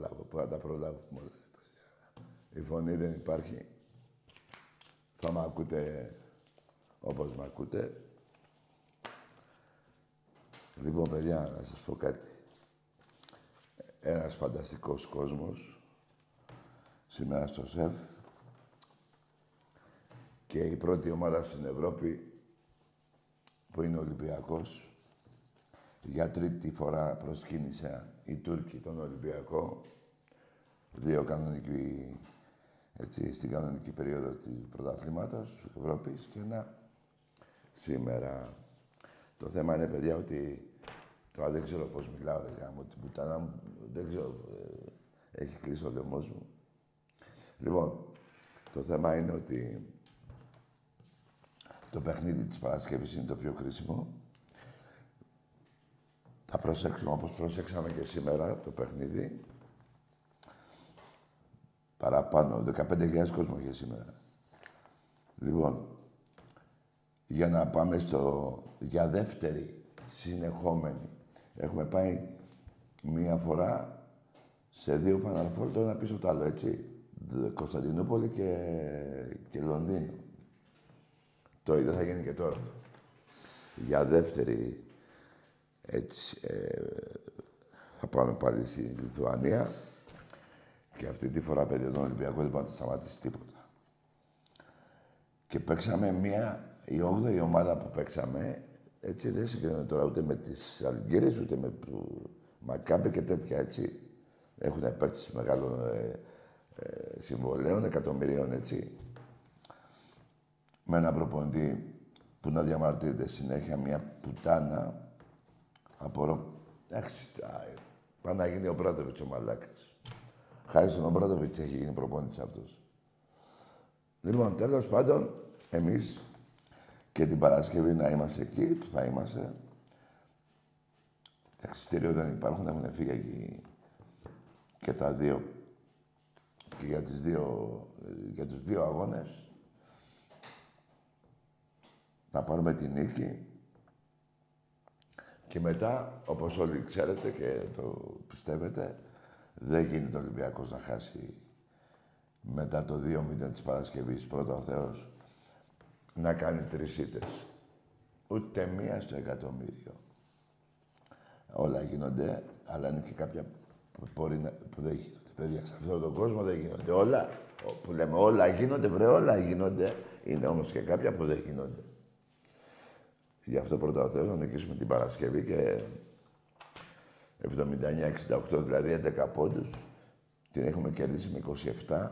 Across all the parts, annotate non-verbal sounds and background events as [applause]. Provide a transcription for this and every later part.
Προλάβω. Πού να τα προλάβω όλα, Η φωνή δεν υπάρχει. Θα μ' ακούτε όπως μ' ακούτε. Λοιπόν, παιδιά, να σας πω κάτι. Ένας φανταστικός κόσμος σήμερα στο ΣΕΦ και η πρώτη ομάδα στην Ευρώπη που είναι ο Ολυμπιακός για τρίτη φορά προσκύνησε οι Τούρκοι τον Ολυμπιακό. Δύο κανονικοί, έτσι, στην κανονική περίοδο του πρωταθλήματος Ευρώπης και ένα σήμερα. Το θέμα είναι, παιδιά, ότι τώρα δεν ξέρω πώς μιλάω, ρε γάμο, την πουτάνα μου, δεν ξέρω, ε, έχει κλείσει ο λαιμός μου. Λοιπόν, το θέμα είναι ότι το παιχνίδι της Παρασκευής είναι το πιο κρίσιμο. Θα προσέξουμε όπως προσέξαμε και σήμερα το παιχνίδι. Παραπάνω, 15.000 κόσμο είχε σήμερα. Λοιπόν, για να πάμε στο, για δεύτερη συνεχόμενη. Έχουμε πάει μία φορά σε δύο φαναρφόρ, το ένα πίσω το άλλο, έτσι. Κωνσταντινούπολη και, και Λονδίνο. Το ίδιο θα γίνει και τώρα. Για δεύτερη έτσι, ε, θα πάμε πάλι στη Λιθουανία. Και αυτή τη φορά, παιδιά, τον Ολυμπιακό δεν μπορεί να σταματήσει τίποτα. Και παίξαμε μία, η 8η ομάδα που παίξαμε, έτσι δεν συγκρίνεται τώρα ούτε με τις Αλγύρες, ούτε με του Μακάμπε και τέτοια, έτσι. Έχουν παίξει μεγάλων ε, ε, συμβολέων, εκατομμυρίων, έτσι. Με ένα προποντή που να διαμαρτύρεται συνέχεια μια πουτάνα, Απορώ. Εντάξει, πάει να γίνει ο Μπράτοβιτς ο μαλάκας. Χάρη στον Μπράτοβιτς έχει γίνει προπόνητης αυτός. Λοιπόν, τέλος πάντων, εμείς και την Παρασκευή να είμαστε εκεί που θα είμαστε. Τα εξωτερικά δεν υπάρχουν, έχουν φύγει εκεί και τα δύο και για, τις δύο, για τους δύο αγώνες να πάρουμε την νίκη και μετά, όπως όλοι ξέρετε και το πιστεύετε, δεν γίνεται ο Ολυμπιακός να χάσει μετά το 2-0 της Παρασκευής, πρώτα ο Θεός, να κάνει τρεις ήττες. Ούτε μία στο εκατομμύριο. Όλα γίνονται, αλλά είναι και κάποια που, μπορεί να, που δεν γίνονται. Παιδιά, σε αυτόν τον κόσμο δεν γίνονται όλα. Που λέμε όλα γίνονται, βρε όλα γίνονται. Είναι όμως και κάποια που δεν γίνονται. Γι' αυτό πρώτα ο Θεός να νικήσουμε την Παρασκευή και 79-68, δηλαδή 11 πόντους. Την έχουμε κερδίσει με 27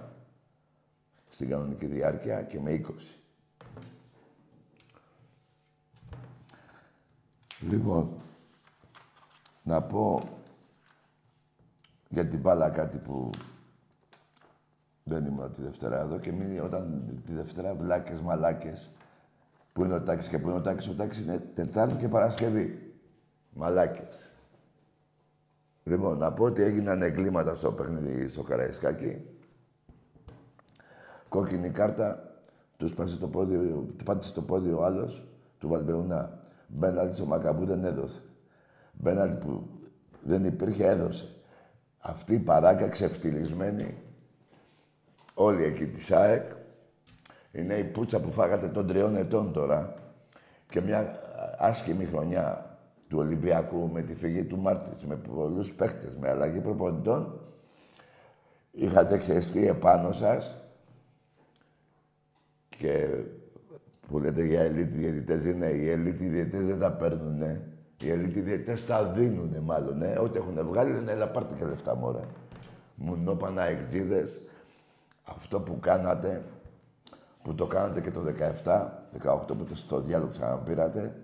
στην κανονική διάρκεια και με 20. Λοιπόν, να πω για την μπάλα κάτι που δεν ήμουν τη Δευτέρα εδώ και μην, όταν τη Δευτέρα βλάκες μαλάκες που είναι ο τάξης και που είναι ο τάξης, ο τάξης είναι Τετάρτη και Παρασκευή. Μαλάκες. Λοιπόν, να πω ότι έγιναν εγκλήματα στο παιχνίδι στο Καραϊσκάκι. Κόκκινη κάρτα, τους πάτησε το πόδι, του πάτησε το πόδι ο άλλος, του Βαλμπεουνά. Μπέναλτι στο Μακαμπού δεν έδωσε. Μπέναλτι που δεν υπήρχε έδωσε. Αυτή η παράκα ξεφτυλισμένη, όλοι εκεί της ΑΕΚ, είναι η πουτσα που φάγατε των τριών ετών τώρα και μια άσχημη χρονιά του Ολυμπιακού με τη φυγή του Μάρτης, με πολλούς παίχτες, με αλλαγή προπονητών. Είχατε χεστεί επάνω σας και που λέτε για ελίτ διαιτητές, είναι οι ελίτ διαιτητές δεν τα παίρνουν. Οι ελίτ διαιτητές τα δίνουν μάλλον. Ε. Ό,τι έχουν βγάλει λένε, έλα πάρτε και λεφτά μόρα. Μουνόπανα εκτζίδες. Αυτό που κάνατε, που το κάνατε και το 17, 18 που το στο διάλογο ξαναπήρατε,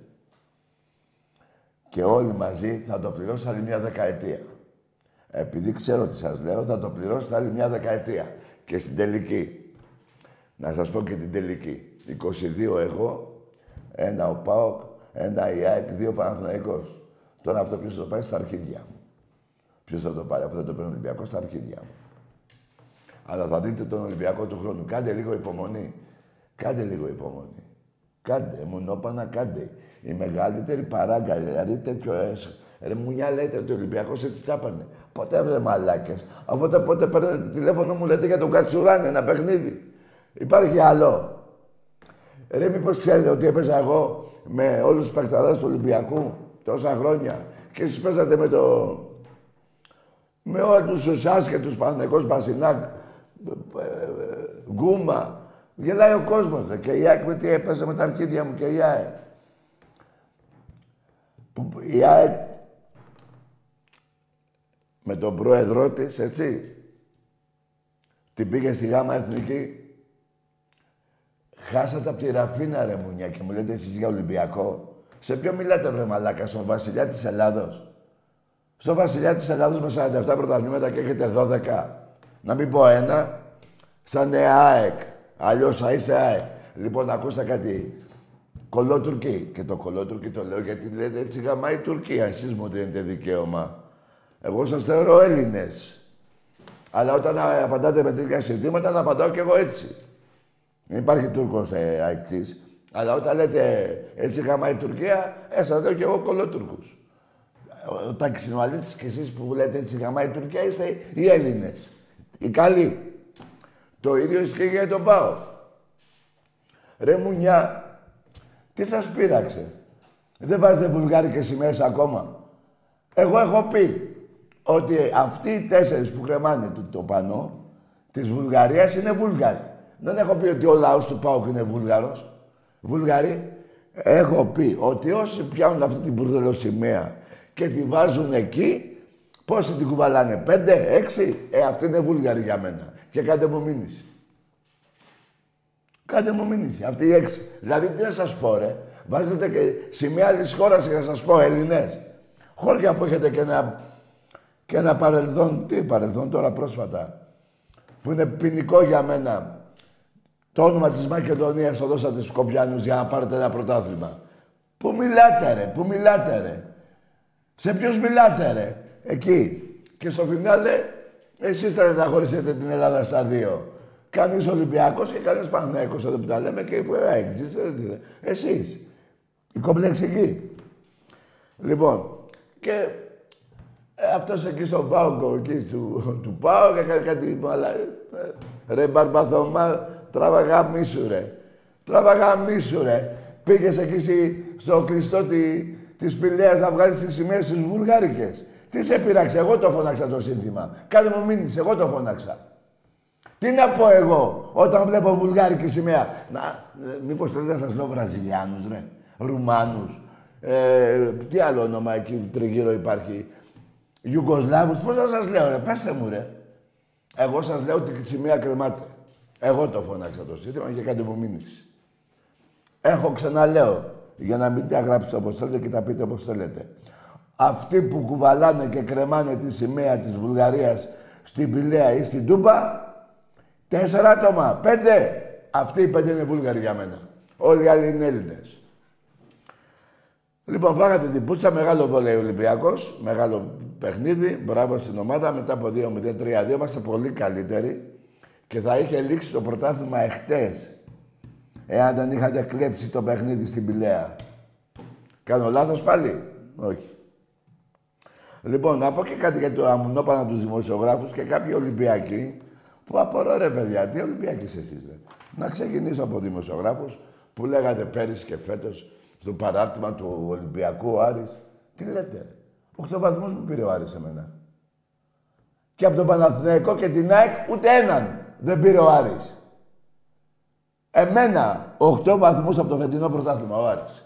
και όλοι μαζί θα το πληρώσω άλλη μια δεκαετία. Επειδή ξέρω τι σας λέω, θα το πληρώσω άλλη μια δεκαετία. Και στην τελική. Να σας πω και την τελική. 22 εγώ, ένα ο ΠΑΟΚ, ένα η ΑΕΚ, δύο Παναθηναϊκός. Τώρα αυτό ποιος θα το πάρει στα αρχίδια μου. Ποιος θα το πάρει, αυτό δεν το παίρνει Ολυμπιακός στα αρχίδια μου. Αλλά θα δείτε τον Ολυμπιακό του χρόνου. Κάντε λίγο υπομονή. Κάντε λίγο υπομονή. Κάντε, μονόπανα κάντε. Η μεγαλύτερη παράγκα, δηλαδή τέτοιο έσω. Ρε μουνιά λέτε ότι ο Ολυμπιακός έτσι τσάπανε. Ποτέ βρε μαλάκες. Αφού πότε παίρνετε τηλέφωνο μου λέτε για τον Κατσουράνη, ένα παιχνίδι. Υπάρχει άλλο. Ρε, μήπως ξέρετε ότι έπαιζα εγώ με όλους τους παιχταράδες του Ολυμπιακού τόσα χρόνια και εσείς παίζατε με το... με όλους τους άσχετους Παναθηναϊκός Μπασινάκ, Γκούμα. Γελάει ο κόσμος, ρε. Και η ΑΕΚ με τι έπαιζε με τα αρχίδια μου και η ΑΕΚ. Που, η ΑΕΚ με τον πρόεδρό της, έτσι, την πήγε στη γάμα εθνική Χάσατε από τη Ραφίνα ρε μουνιά και μου λέτε εσείς για Ολυμπιακό. Σε ποιο μιλάτε βρε μαλάκα, στον βασιλιά της Ελλάδος; Στο βασιλιά της Ελλάδος με 47 πρωταθλήματα και έχετε 12. Να μην πω ένα. Σαν ΑΕΚ. Αλλιώς θα είσαι ΑΕΚ. Λοιπόν, ακούστε κάτι. Κολότουρκι. Και το κολότουρκι το λέω γιατί λέτε έτσι γαμάει η Τουρκία. Εσείς μου δίνετε δικαίωμα. Εγώ σας θεωρώ Έλληνες. Αλλά όταν απαντάτε με τέτοια συντήματα θα απαντάω κι εγώ έτσι. Δεν υπάρχει Τούρκος ε, αεκτής. Αλλά όταν λέτε έτσι γάμα η Τουρκία, ε, σας λέω κι εγώ κολοτούρκου. Ο Τάκης είναι ο αλήτης και εσείς που λέτε έτσι γάμα η Τουρκία είστε οι Έλληνες. Οι καλοί. Το ίδιο ισχύει για τον Πάο. Ρε μουνιά, τι σας πείραξε; Δεν βάζετε βουλγάρικες σημαίες ακόμα; Εγώ έχω πει ότι αυτοί οι τέσσερις που κρεμάνε το, το πανό της Βουλγαρίας είναι Βούλγαροι. Δεν έχω πει ότι ο λαός του Πάουκ είναι Βούλγαρος. Βούλγαροι. Έχω πει ότι όσοι πιάνουν αυτή την μπουρδελοσημαία και τη βάζουν εκεί, πόσοι την κουβαλάνε, πέντε, έξι, ε, αυτή είναι Βούλγαρη για μένα. Και κάντε μου μήνυση. Κάντε μου μήνυση, αυτή η έξι. Δηλαδή τι να σας πω, ρε; Βάζετε και σημαία άλλης χώρας για να σας πω, Έλληνες. Χώρια που έχετε και ένα, και ένα παρελθόν, τι παρελθόν τώρα πρόσφατα, που είναι ποινικό για μένα το όνομα της Μακεδονίας το δώσατε στους Σκοπιάνους για να πάρετε ένα πρωτάθλημα. Πού μιλάτε ρε, πού μιλάτε ρε; Σε ποιους μιλάτε ρε; Εκεί. Και στο φινάλε, εσείς θα χωρίσετε την Ελλάδα στα δύο. Κανείς Ολυμπιακός και κανείς Παναθηναϊκός εδώ που τα λέμε και που ε, Εσείς. Η κομπλεξική. Λοιπόν, και ε, αυτός εκεί στον Πάοκο, εκεί του, του Πάο, έκανε κάτι μαλά. Ε, ρε Μπαρμπαθωμά, Τράβαγα μίσου ρε. Τράβαγα μίσου ρε. Πήγες εκεί στο κλειστό τη, της Πηλαίας να βγάλεις τις σημαίες στους Βουλγάρικες. Τι σε πειράξε, εγώ το φώναξα το σύνθημα. Κάνε μου μήνυση, εγώ το φώναξα. Τι να πω εγώ όταν βλέπω βουλγάρικη σημαία. Να, μήπως θέλετε να σας λέω Βραζιλιάνους, ρε. Ρουμάνους. Ε, τι άλλο όνομα εκεί τριγύρω υπάρχει. Ιουγκοσλάβους, πώς να σας λέω ρε, πέστε μου ρε. Εγώ σας λέω ότι η σημαία κρεμάται. Εγώ το φώναξα το σύστημα και κάντε μου μήνυση. Έχω ξαναλέω για να μην τα γράψετε όπως θέλετε και τα πείτε όπως θέλετε. Αυτοί που κουβαλάνε και κρεμάνε τη σημαία της Βουλγαρίας στην Πηλαία ή στην Τούμπα, τέσσερα άτομα, πέντε. Αυτοί οι πέντε είναι Βούλγαροι για μένα. Όλοι οι άλλοι είναι Έλληνες. Λοιπόν, φάγατε την πούτσα, μεγάλο βόλεϊ Ολυμπιακός, μεγάλο παιχνίδι. Μπράβο στην ομάδα. Μετά από 2-0-3-2 είμαστε πολύ καλύτεροι και θα είχε λήξει το πρωτάθλημα εχθές. Εάν δεν είχατε κλέψει το παιχνίδι στην Πηλαία. Κάνω λάθος πάλι; Όχι. Λοιπόν, να πω και κάτι για το αμουνόπανα τους δημοσιογράφους και κάποιοι Ολυμπιακοί που απορώ ρε παιδιά, τι Ολυμπιακοί εσείς ρε. Να ξεκινήσω από δημοσιογράφους που λέγατε πέρυσι και φέτος στο παράρτημα του Ολυμπιακού ο Άρης. Τι λέτε. Οχτώ βαθμούς μου πήρε ο Άρης εμένα. Και από τον Παναθηναϊκό και την ΑΕΚ ούτε έναν δεν πήρε ο Άρης. Εμένα, οχτώ βαθμούς από το φετινό πρωτάθλημα ο Άρης.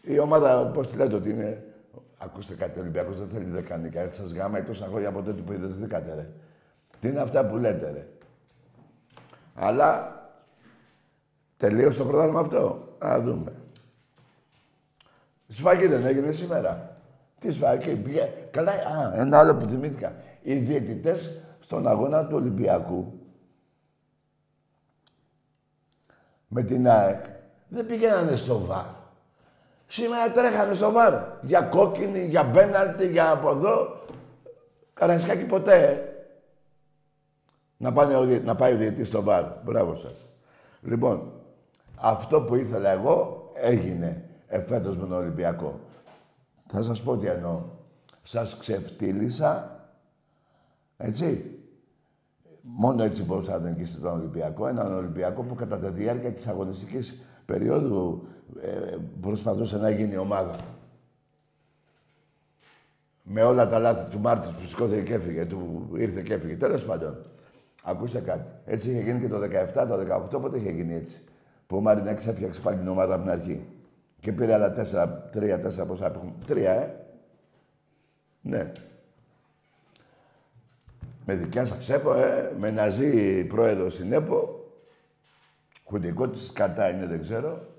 Η ομάδα, πώς τη λέτε ότι είναι, ακούστε κάτι, ο Ολυμπιακός δεν θέλει δεκανικά. Σας γάμα τόσα χρόνια από τότε που ιδρυθήκατε, ρε. Τι είναι αυτά που λέτε, ρε. Αλλά τελείωσε το πρωτάθλημα αυτό. Να δούμε. Σφαγή δεν έγινε σήμερα. Τι σφαγή, πήγε. Καλά, α, ένα άλλο που θυμήθηκα. Οι διαιτητές στον αγώνα του Ολυμπιακού με την ΑΕΚ δεν πήγαιναν στο βάρ. Σήμερα τρέχανε στο βάρ. Για κόκκινη, για μπέναλτι, για από εδώ. Καραϊσκάκι ποτέ. Ε. Να, πάνε, να πάει ο διαιτητής στο βάρ. Μπράβο σας. Λοιπόν, αυτό που ήθελα εγώ έγινε εφέτος με τον Ολυμπιακό. Θα σας πω τι εννοώ. Σας ξεφτύλισα, έτσι. Μόνο έτσι μπορούσα να νικήσετε τον Ολυμπιακό. Έναν Ολυμπιακό που κατά τη διάρκεια της αγωνιστικής περίοδου ε, προσπαθούσε να γίνει ομάδα. Με όλα τα λάθη του Μάρτης που σηκώθηκε και έφυγε, του ήρθε και έφυγε. Τέλος πάντων, ακούστε κάτι. Έτσι είχε γίνει και το 17, το 18, πότε είχε γίνει έτσι. Που ο Μαρινέξ έφτιαξε πάλι την ομάδα από την αρχή. Και πήρε άλλα τέσσερα, τρία, τέσσερα πόσα έχουμε. Τρία, ε. Ναι. Με δικιά σας ΕΠΟ, ε. Με ναζί πρόεδρο στην ΕΠΟ. Χουντικό της κατά είναι, δεν ξέρω.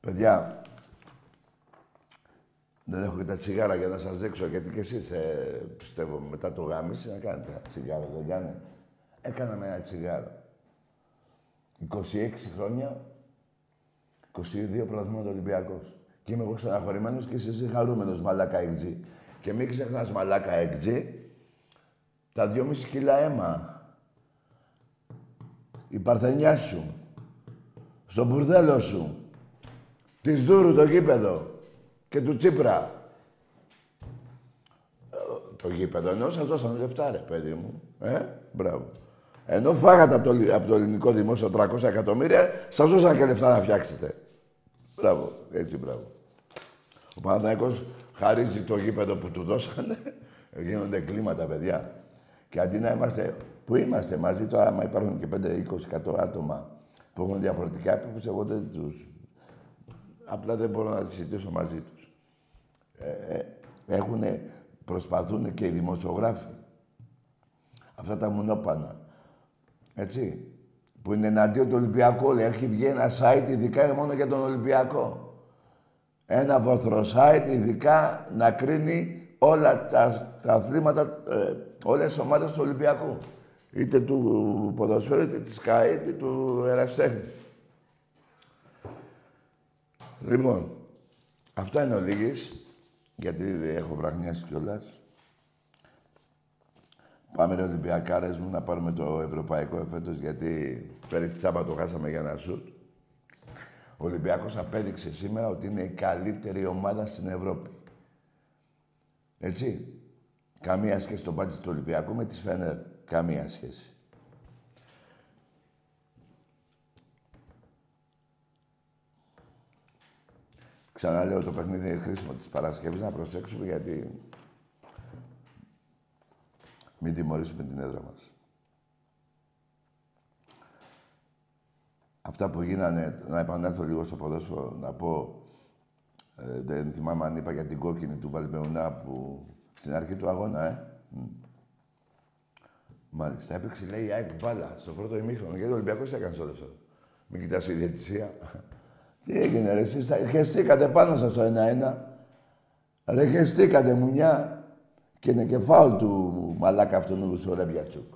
Παιδιά, δεν έχω και τα τσιγάρα για να σας δείξω, γιατί και εσείς ε, πιστεύω μετά το γάμιση να κάνετε τσιγάρο, δεν κάνει. Έκανα με ένα τσιγάρο. 26 χρόνια, 22 πρωταθλήματα Ολυμπιακός. Και είμαι εγώ στεναχωρημένος και εσύ χαρούμενος, μαλάκα εκτζή. Και μην ξεχνάς, μαλάκα εκτζή, τα 2,5 κιλά αίμα. Η παρθενιά σου. Στο μπουρδέλο σου. Της Δούρου το γήπεδο. Και του Τσίπρα. Ε, το γήπεδο, ενώ σας δώσανε λεφτά, ρε, παιδί μου. Ε, μπράβο. Ενώ φάγατε από το, από το ελληνικό δημόσιο 300 εκατομμύρια, σας δώσαν και λεφτά να φτιάξετε. Μπράβο, έτσι μπράβο. Ο Παναθηναϊκός χαρίζει το γήπεδο που του δώσανε. Γίνονται κλίματα, παιδιά. Και αντί να είμαστε, που είμαστε μαζί τώρα, άμα υπάρχουν και 5-20 άτομα που έχουν διαφορετικά έπρεπε, εγώ δεν τους. Απλά δεν μπορώ να συζητήσω μαζί τους. Ε, ε έχουν, προσπαθούν και οι δημοσιογράφοι. Αυτά τα μονόπανα έτσι, που είναι εναντίον του Ολυμπιακού. Λέει, έχει βγει ένα site ειδικά μόνο για τον Ολυμπιακό. Ένα βοθρο site ειδικά να κρίνει όλα τα, τα αθλήματα, ε, όλες τις ομάδες του Ολυμπιακού. Είτε του ποδοσφαίρου, είτε της ΚΑΕ, είτε του Ερασιτέχνη. Λοιπόν, αυτά είναι ο Λίγης, γιατί έχω βραχνιάσει κιόλας. Πάμε ρε Ολυμπιακάρες μου να πάρουμε το ευρωπαϊκό εφέτος γιατί πέρυσι τσάμπα το χάσαμε για ένα σουτ. Ο Ολυμπιακός απέδειξε σήμερα ότι είναι η καλύτερη ομάδα στην Ευρώπη. Έτσι. Καμία σχέση το μπάτζι του Ολυμπιακού με τις Φενέρ. Καμία σχέση. Ξαναλέω το παιχνίδι είναι χρήσιμο της Παρασκευής να προσέξουμε γιατί μην τιμωρήσουμε την έδρα μας. Αυτά που γίνανε, να επανέλθω λίγο στο ποδόσφαιρο, να πω, ε, δεν θυμάμαι αν είπα για την κόκκινη του Βαλμεουνά που στην αρχή του αγώνα, ε. Μάλιστα. Έπαιξε, λέει, η ΑΕΚ μπάλα στο πρώτο ημίχρονο. Γιατί ο Ολυμπιακός έκανε στο δεύτερο. Μην κοιτάς η διαιτησία. [laughs] Τι έγινε, ρε, εσείς χεστήκατε πάνω σας το 1-1. Ρε, χεστήκατε μουνιά. Και είναι και φάουλ του μαλάκα αυτού του Ρεμπιατσούκ.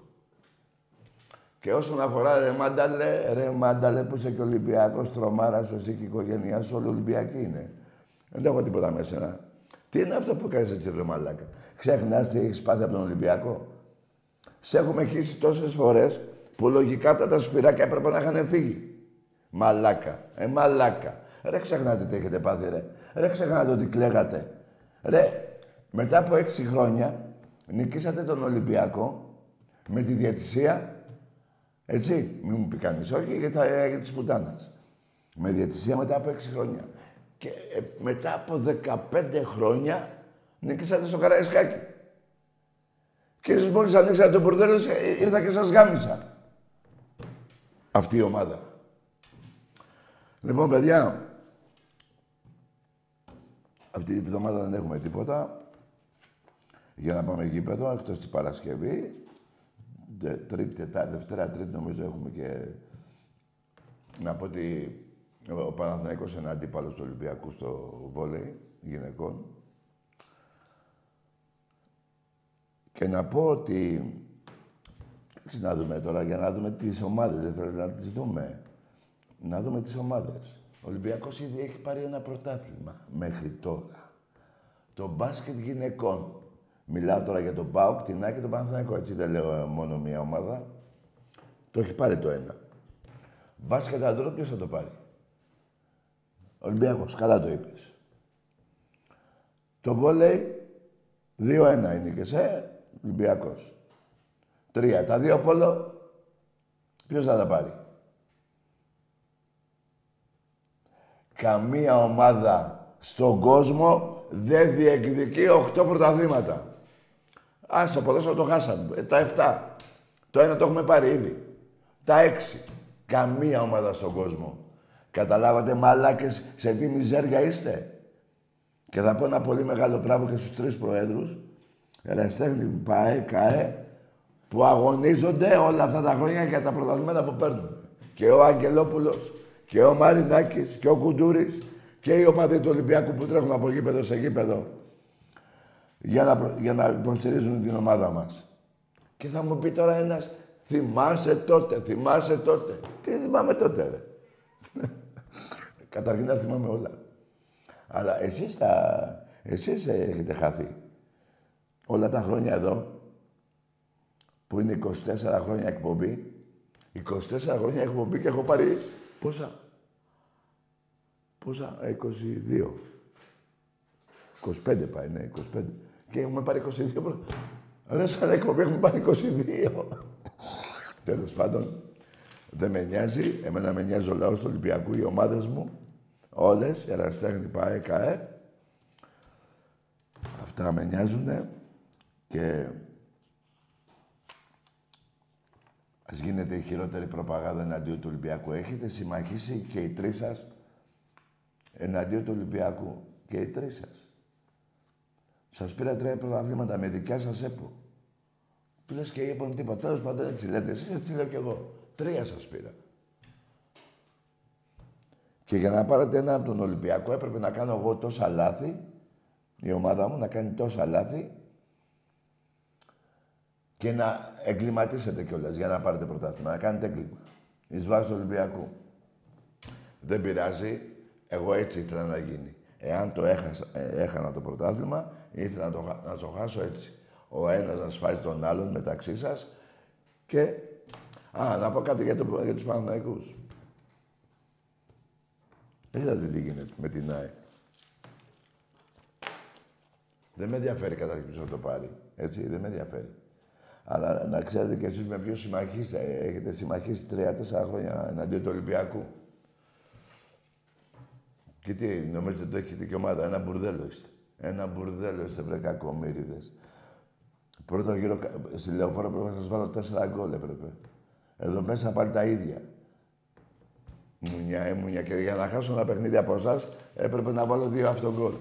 Και όσον αφορά ρε Μάνταλε, ρε Μάνταλε που είσαι και Ολυμπιακός, τρομάρας σου, εσύ και η οικογένειά σου, όλοι Ολυμπιακοί είναι. Δεν έχω τίποτα με σένα. Τι είναι αυτό που κάνεις έτσι ρε μαλάκα; Ξέχνας τι έχεις πάθει από τον Ολυμπιακό; Σε έχουμε χύσει τόσες φορές που λογικά αυτά τα σπυράκια έπρεπε να είχαν φύγει. Μαλάκα. Ε, μαλάκα. Ρε ξεχνάτε τι έχετε πάθει, ρε. Ρε ξεχνάτε ότι κλαίγατε. Ρε, μετά από έξι χρόνια νικήσατε τον Ολυμπιακό με τη διατησία. Έτσι, μην μου πει κανείς όχι, γιατί θα έγινε της πουτάνας. Με διατησία μετά από έξι χρόνια. Και ε, μετά από 15 χρόνια νικήσατε στο Καραϊσκάκι. Και εσείς μόλις ανοίξατε το μπουρδέλο, ήρθα και σας γάμισα. Αυτή η ομάδα. Λοιπόν, παιδιά, αυτή τη βδομάδα δεν έχουμε τίποτα για να πάμε γήπεδο, εκτός της Παρασκευή. Τρίτη, τετάρτη, Δευτέρα, Τρίτη νομίζω έχουμε και... Να πω ότι ο Παναθηναϊκός είναι αντίπαλος του Ολυμπιακού στο βόλεϊ γυναικών. Και να πω ότι... Έτσι να δούμε τώρα, για να δούμε τις ομάδες, δεν θέλω να τις δούμε. Να δούμε τις ομάδες. Ο Ολυμπιακός ήδη έχει πάρει ένα πρωτάθλημα μέχρι τώρα. Το μπάσκετ γυναικών. Μιλάω τώρα για τον ΠΑΟΚ, την ΑΕΚ και τον Παναθηναϊκό. Έτσι δεν λέω μόνο μία ομάδα. Το έχει πάρει το ένα. Μπάσκετ αντρών ποιος θα το πάρει; Ολυμπιακός, καλά το είπες. Το βόλεϊ 2-1 είναι και σε Ολυμπιακός. Τρία. Τα δύο πόλο, ποιος θα τα πάρει; Καμία ομάδα στον κόσμο δεν διεκδικεί 8 πρωταθλήματα. Ας το ποδόσφαιρο το χάσαμε. Ε, τα 7. Το ένα το έχουμε πάρει ήδη. Τα 6. Καμία ομάδα στον κόσμο. Καταλάβατε μαλάκες σε τι μιζέρια είστε; Και θα πω ένα πολύ μεγάλο πράγμα και στους τρεις προέδρους. Εραστέχνη, ΠΑΕ, ΚΑΕ, που αγωνίζονται όλα αυτά τα χρόνια για τα πρωταθλήματα που παίρνουν. Και ο Αγγελόπουλος, και ο Μαρινάκης, και ο Κουντούρης, και οι ομάδες του Ολυμπιακού που τρέχουν από γήπεδο σε γήπεδο για να, για να υποστηρίζουν την ομάδα μας. Και θα μου πει τώρα ένας, θυμάσαι τότε, θυμάσαι τότε. Τι θυμάμαι τότε, ρε. Καταρχήν τα θυμάμαι όλα. Αλλά εσείς, τα... εσείς έχετε χαθεί. Όλα τα χρόνια εδώ, που είναι 24 χρόνια εκπομπή, 24 χρόνια εκπομπή και έχω πάρει πόσα. Πόσα, 22. 25 πάει, ναι, 25. Και έχουμε πάρει 22. Ρε, σαν εκπομπή έχουμε πάρει 22. Τέλος πάντων, δεν με νοιάζει. Εμένα με νοιάζει ο λαός του Ολυμπιακού, οι ομάδες μου. Όλες, η Αραστέχνη, ΠΑΕ, ΚΑΕ. Αυτά με νοιάζουν και ας γίνεται η χειρότερη προπαγάνδα εναντίον του Ολυμπιακού. Έχετε συμμαχήσει και οι τρεις σας εναντίον του Ολυμπιακού. Και οι τρεις σας. Σας πήρα τρία πρωταθλήματα με δικιά σας ΕΠΟ. Λες και είπαν τίποτα. Τέλος πάντων έτσι λέτε. Εσείς έτσι λέω κι εγώ. Τρία σας πήρα. Και για να πάρετε ένα από τον Ολυμπιακό έπρεπε να κάνω εγώ τόσα λάθη, η ομάδα μου να κάνει τόσα λάθη και να εγκληματίσετε κιόλας για να πάρετε πρωτάθλημα. Να κάνετε έγκλημα. Εις βάση του Ολυμπιακού. Δεν πειράζει. Εγώ έτσι ήθελα να γίνει. Εάν το έχασα, ε, έχανα το πρωτάθλημα, ήθελα να το, να το χάσω έτσι. Ο ένας να σφάζει τον άλλον μεταξύ σας και... Α, να πω κάτι για, το, για τους Παναθηναϊκούς. Είδατε τι γίνεται με την ΑΕ. Δεν με ενδιαφέρει καταρχήν ποιος θα το πάρει. Έτσι, δεν με ενδιαφέρει. Αλλά να ξέρετε κι εσείς με ποιο συμμαχίστε. Έχετε συμμαχίσει τρία-τέσσερα χρόνια εναντίον του Ολυμπιακού. Και τι, νομίζετε ότι έχετε και ομάδα. Ένα μπουρδέλο είστε. Ένα μπουρδέλο είστε, βρε κακομύριδες. Πρώτο γύρο, στη λεωφόρο πρέπει να σας βάλω τέσσερα γκολ έπρεπε. Εδώ μέσα πάλι τα ίδια. Μουνιά, ε, μουνιά. Και για να χάσω ένα παιχνίδι από εσάς έπρεπε να βάλω δύο αυτογκολ.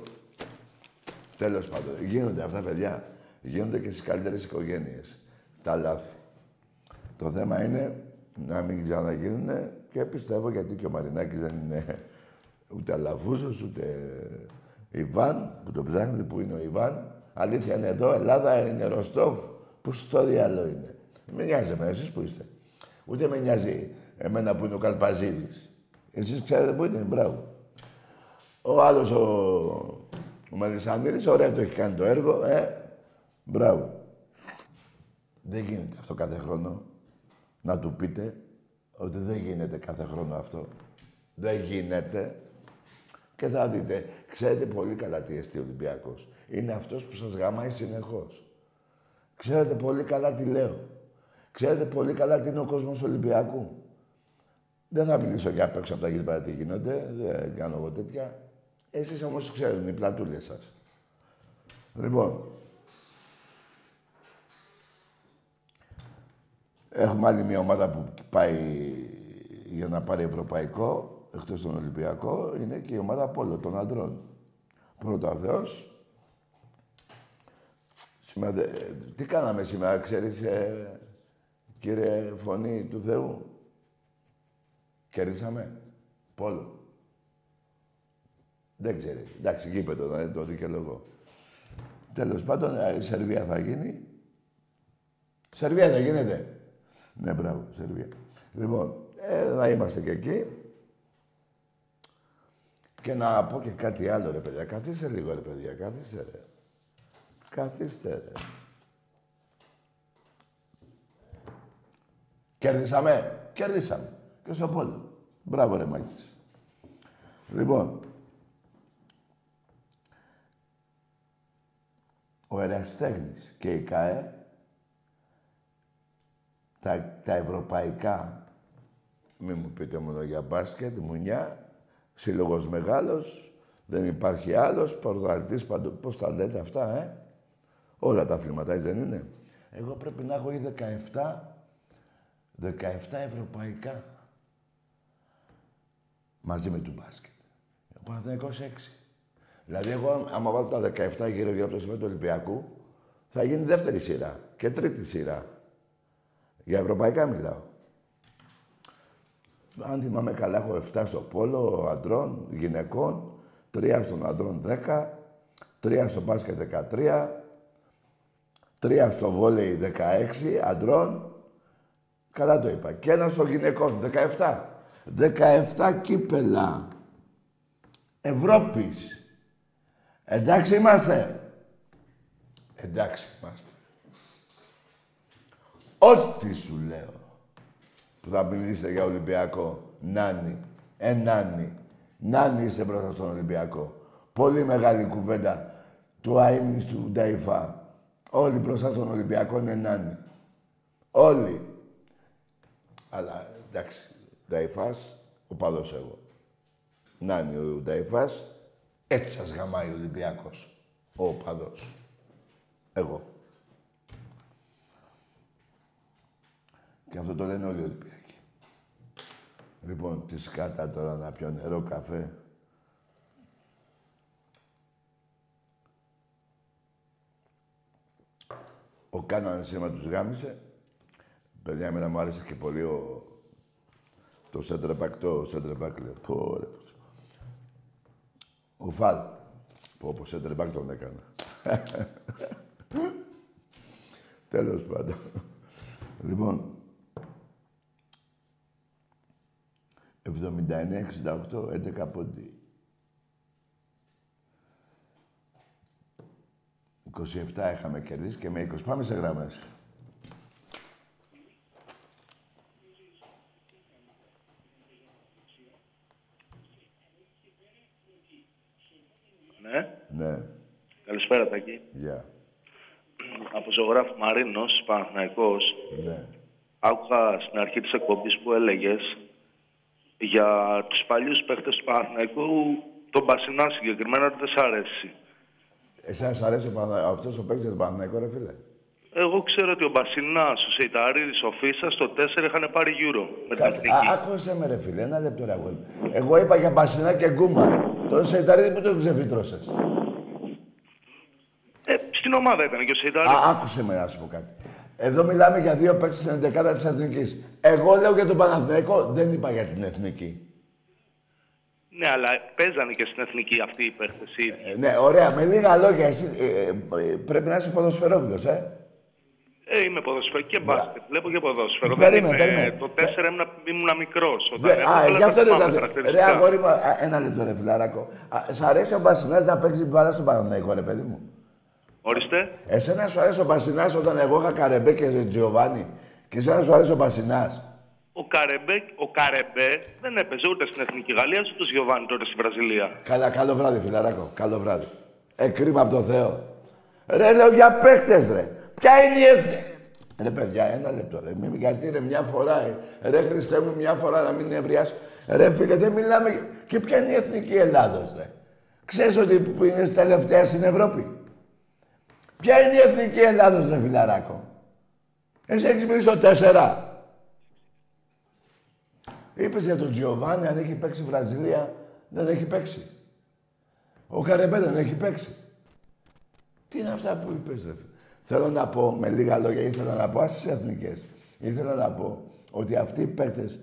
Τέλος πάντων. Γίνονται αυτά, παιδιά. Γίνονται και στις καλύτερες οικογένειες. Τα λάθη. Το θέμα είναι να μην ξαναγίνουν και πιστεύω γιατί και ο Μαρινάκης δεν είναι ούτε Αλαφούζος, ούτε Ιβάν, που το ψάχνετε, που είναι ο Ιβάν. Αλήθεια είναι εδώ, Ελλάδα είναι Ροστόφ, που στο διάλογο είναι. Με νοιάζει εμένα, εσείς που είστε. Ούτε με νοιάζει εμένα που είναι ο Καλπαζίδης. Εσείς ξέρετε που είναι, μπράβο. Ο άλλος, ο, ο Μελισσανίδης, ωραία το έχει κάνει το έργο, ε. Μπράβο. Δεν γίνεται αυτό κάθε χρόνο. Να του πείτε ότι δεν γίνεται κάθε χρόνο αυτό. Δεν γίνεται. Και θα δείτε, ξέρετε πολύ καλά τι εστί ο Ολυμπιακός. Είναι αυτός που σας γαμάει συνεχώς. Ξέρετε πολύ καλά τι λέω. Ξέρετε πολύ καλά τι είναι ο κόσμος Ολυμπιακού. Δεν θα μιλήσω για απ' έξω από τα γύρω τι γίνονται, δεν κάνω εγώ τέτοια. Εσείς όμως ξέρουν οι πλατούλες σας. Λοιπόν, έχουμε άλλη μια ομάδα που πάει για να πάρει ευρωπαϊκό, εκτός τον Ολυμπιακό, είναι και η ομάδα Πόλο των αντρών. Πρώτα ο Θεός. Σήμερα, τι κάναμε σήμερα, ξέρεις, ε, κύριε Φωνή του Θεού; Κερδίσαμε. Πόλο. Δεν ξέρει. Εντάξει, γήπεδο, δεν το δικαιολογώ. Τέλος πάντων, ε, η Σερβία θα γίνει. Σερβία δεν γίνεται. Ναι, μπράβο, Σερβία. Λοιπόν, ε, θα είμαστε και εκεί. Και να πω και κάτι άλλο, ρε παιδιά. Καθίστε λίγο, ρε παιδιά. Καθίστε, ρε. Καθίστε, ρε. Κέρδισαμε. Κέρδισαμε. Και στο πόλο. Μπράβο, ρε Μάκης. Λοιπόν, ο Εραστέχνης και η ΚΑΕ, τα, τα ευρωπαϊκά, μην μου πείτε μόνο για μπάσκετ, μουνιά, σύλλογος μεγάλος, δεν υπάρχει άλλος, πρωταθλητής παντού. Πώς τα λέτε αυτά, ε; Όλα τα αθλήματα, δεν είναι; Εγώ πρέπει να έχω ή 17, 17 ευρωπαϊκά. Μαζί με του μπάσκετ. Ο Παναθηναϊκός 6. Δηλαδή, εγώ, άμα βάλω τα 17 γύρω-γύρω από το σημείο του Ολυμπιακού, θα γίνει δεύτερη σειρά και τρίτη σειρά. Για ευρωπαϊκά μιλάω. Αν θυμάμαι καλά, έχω 7 στο πόλο αντρών, γυναικών, 3 στον αντρών 10, 3 στο μπάσκετ 13, 3 στο βόλεϊ 16 αντρών. Καλά το είπα. Και ένα στο γυναικών 17. 17 κύπελα Ευρώπης. Εντάξει είμαστε. Εντάξει είμαστε. Ό,τι σου λέω που θα μιλήσετε για Ολυμπιακό. Νάνι. Ε, νάνι. Νάνι είστε μπροστά στον Ολυμπιακό. Πολύ μεγάλη κουβέντα του αείμνης του Νταϊφά. Όλοι μπροστά στον Ολυμπιακό είναι νάνι. Όλοι. Αλλά εντάξει, Νταϊφάς, ο παδός εγώ. Νάνι ο Νταϊφάς, έτσι σας γαμάει ο Ολυμπιακός. Ο παδός. Εγώ. Και αυτό το λένε όλοι οι Ολυμπιακοί. Λοιπόν, τη σκάτα τώρα να πιω νερό, καφέ. Ο Κάναν σήμα τους γάμισε. Παιδιά, εμένα μου άρεσε και πολύ ο... το σέντρεπακ, το σέντρεπακ, λέει. Πω, ρε, Ο Φαλ. Πω, πω, σέντρεπακ τον έκανα. Τέλος πάντων. Λοιπόν, 79-68, 11 πόντι. 27 είχαμε κερδίσει και με 20. Πάμε σε γραμμές. Ναι. Ναι. Καλησπέρα, Τάκη. Γεια. Από ζωγράφο Μαρίνος, Παναθηναϊκός. Ναι. Άκουγα στην αρχή της εκπομπής που έλεγες για τους παλιούς παίχτες του Παναθηναϊκού, τον Μπασινά συγκεκριμένα, δεν σ' αρέσει. Εσάς σ' αρέσει ο Παναθα... αυτός ο παίκτης του Παναθηναϊκού, ρε φίλε; Εγώ ξέρω ότι ο Μπασινάς, ο Σεϊταρίδης, ο Φίσας, το 4 είχαν πάρει γύρω με την Κάτσε, εθνική. α, άκουσε με ρε φίλε, ένα λεπτό ρε αγόρι. Εγώ είπα για Μπασινά και Γκούμα. Το Σεϊταρίδη που το ξεφυτρώσες. Ε, στην ομάδα ήταν και ο Σεϊταρίδης. Α, άκουσε με να σου πω κάτι. Εδώ μιλάμε για δύο παίκτες στην 11 της Εθνικής. Εγώ λέω για τον Παναθηναϊκό, δεν είπα για την Εθνική. Ναι, αλλά παίζανε και στην εθνική αυτή η παίχτε ε, ναι, ωραία. Με λίγα λόγια, εσύ ε, ε, πρέπει να είσαι ποδοσφαιρόβιλος, ε. Ε, είμαι ποδοσφαιρό και μπάσκετ. Βλέπω και ποδόσφαιρο. Περίμενε, περίμενε. Το 4 ήμουν, ήμουν μικρός. Α, γι' αυτό δεν ήταν. Ρε, αγόρι μου, ένα λεπτό, ρε φιλαράκο. Σ' αρέσει ο Μπασινάς να παίξει μπάλα στον Παναναναϊκό, ρε παιδί μου; Ορίστε. Εσένα σου αρέσει ο Μπασινάς όταν εγώ είχα Καρεμπέ και Τζιοβάνι; Και εσένα σου αρέσει ο Μπασινάς; Ο Καρεμπέ, ο Καρεμπέ δεν έπαιζε ούτε στην Εθνική Γαλλία ούτε στο Γιωβάνι τότε στη Βραζιλία. Καλά, καλό βράδυ, φιλαράκο. Καλό βράδυ. Ε, κρίμα από το Θεό. Ρε, λέω για παίχτες, ρε. Ποια είναι η εθνική. Ρε, παιδιά, ένα λεπτό. Ρε. Μη, γιατί ρε, μια φορά. Ε. Ρε, Χριστέ μου, μια φορά να μην ευρεάσει. Ρε, φίλε, δεν μιλάμε. Και ποια είναι η εθνική Ελλάδος, ρε. Ξέρεις ότι που είναι τελευταία στην Ευρώπη; Ποια είναι η εθνική Ελλάδος, ρε, φιλαράκο; Εσύ έχεις πει στο 4. Είπες για τον Τζιοβάνι, αν έχει παίξει Βραζιλία, δεν έχει παίξει. Ο Καρεμπέ δεν έχει παίξει. Τι είναι αυτά που είπες, ρε. Θέλω να πω, με λίγα λόγια, ήθελα να πω στι εθνικές. Ήθελα να πω ότι αυτοί οι παίκτες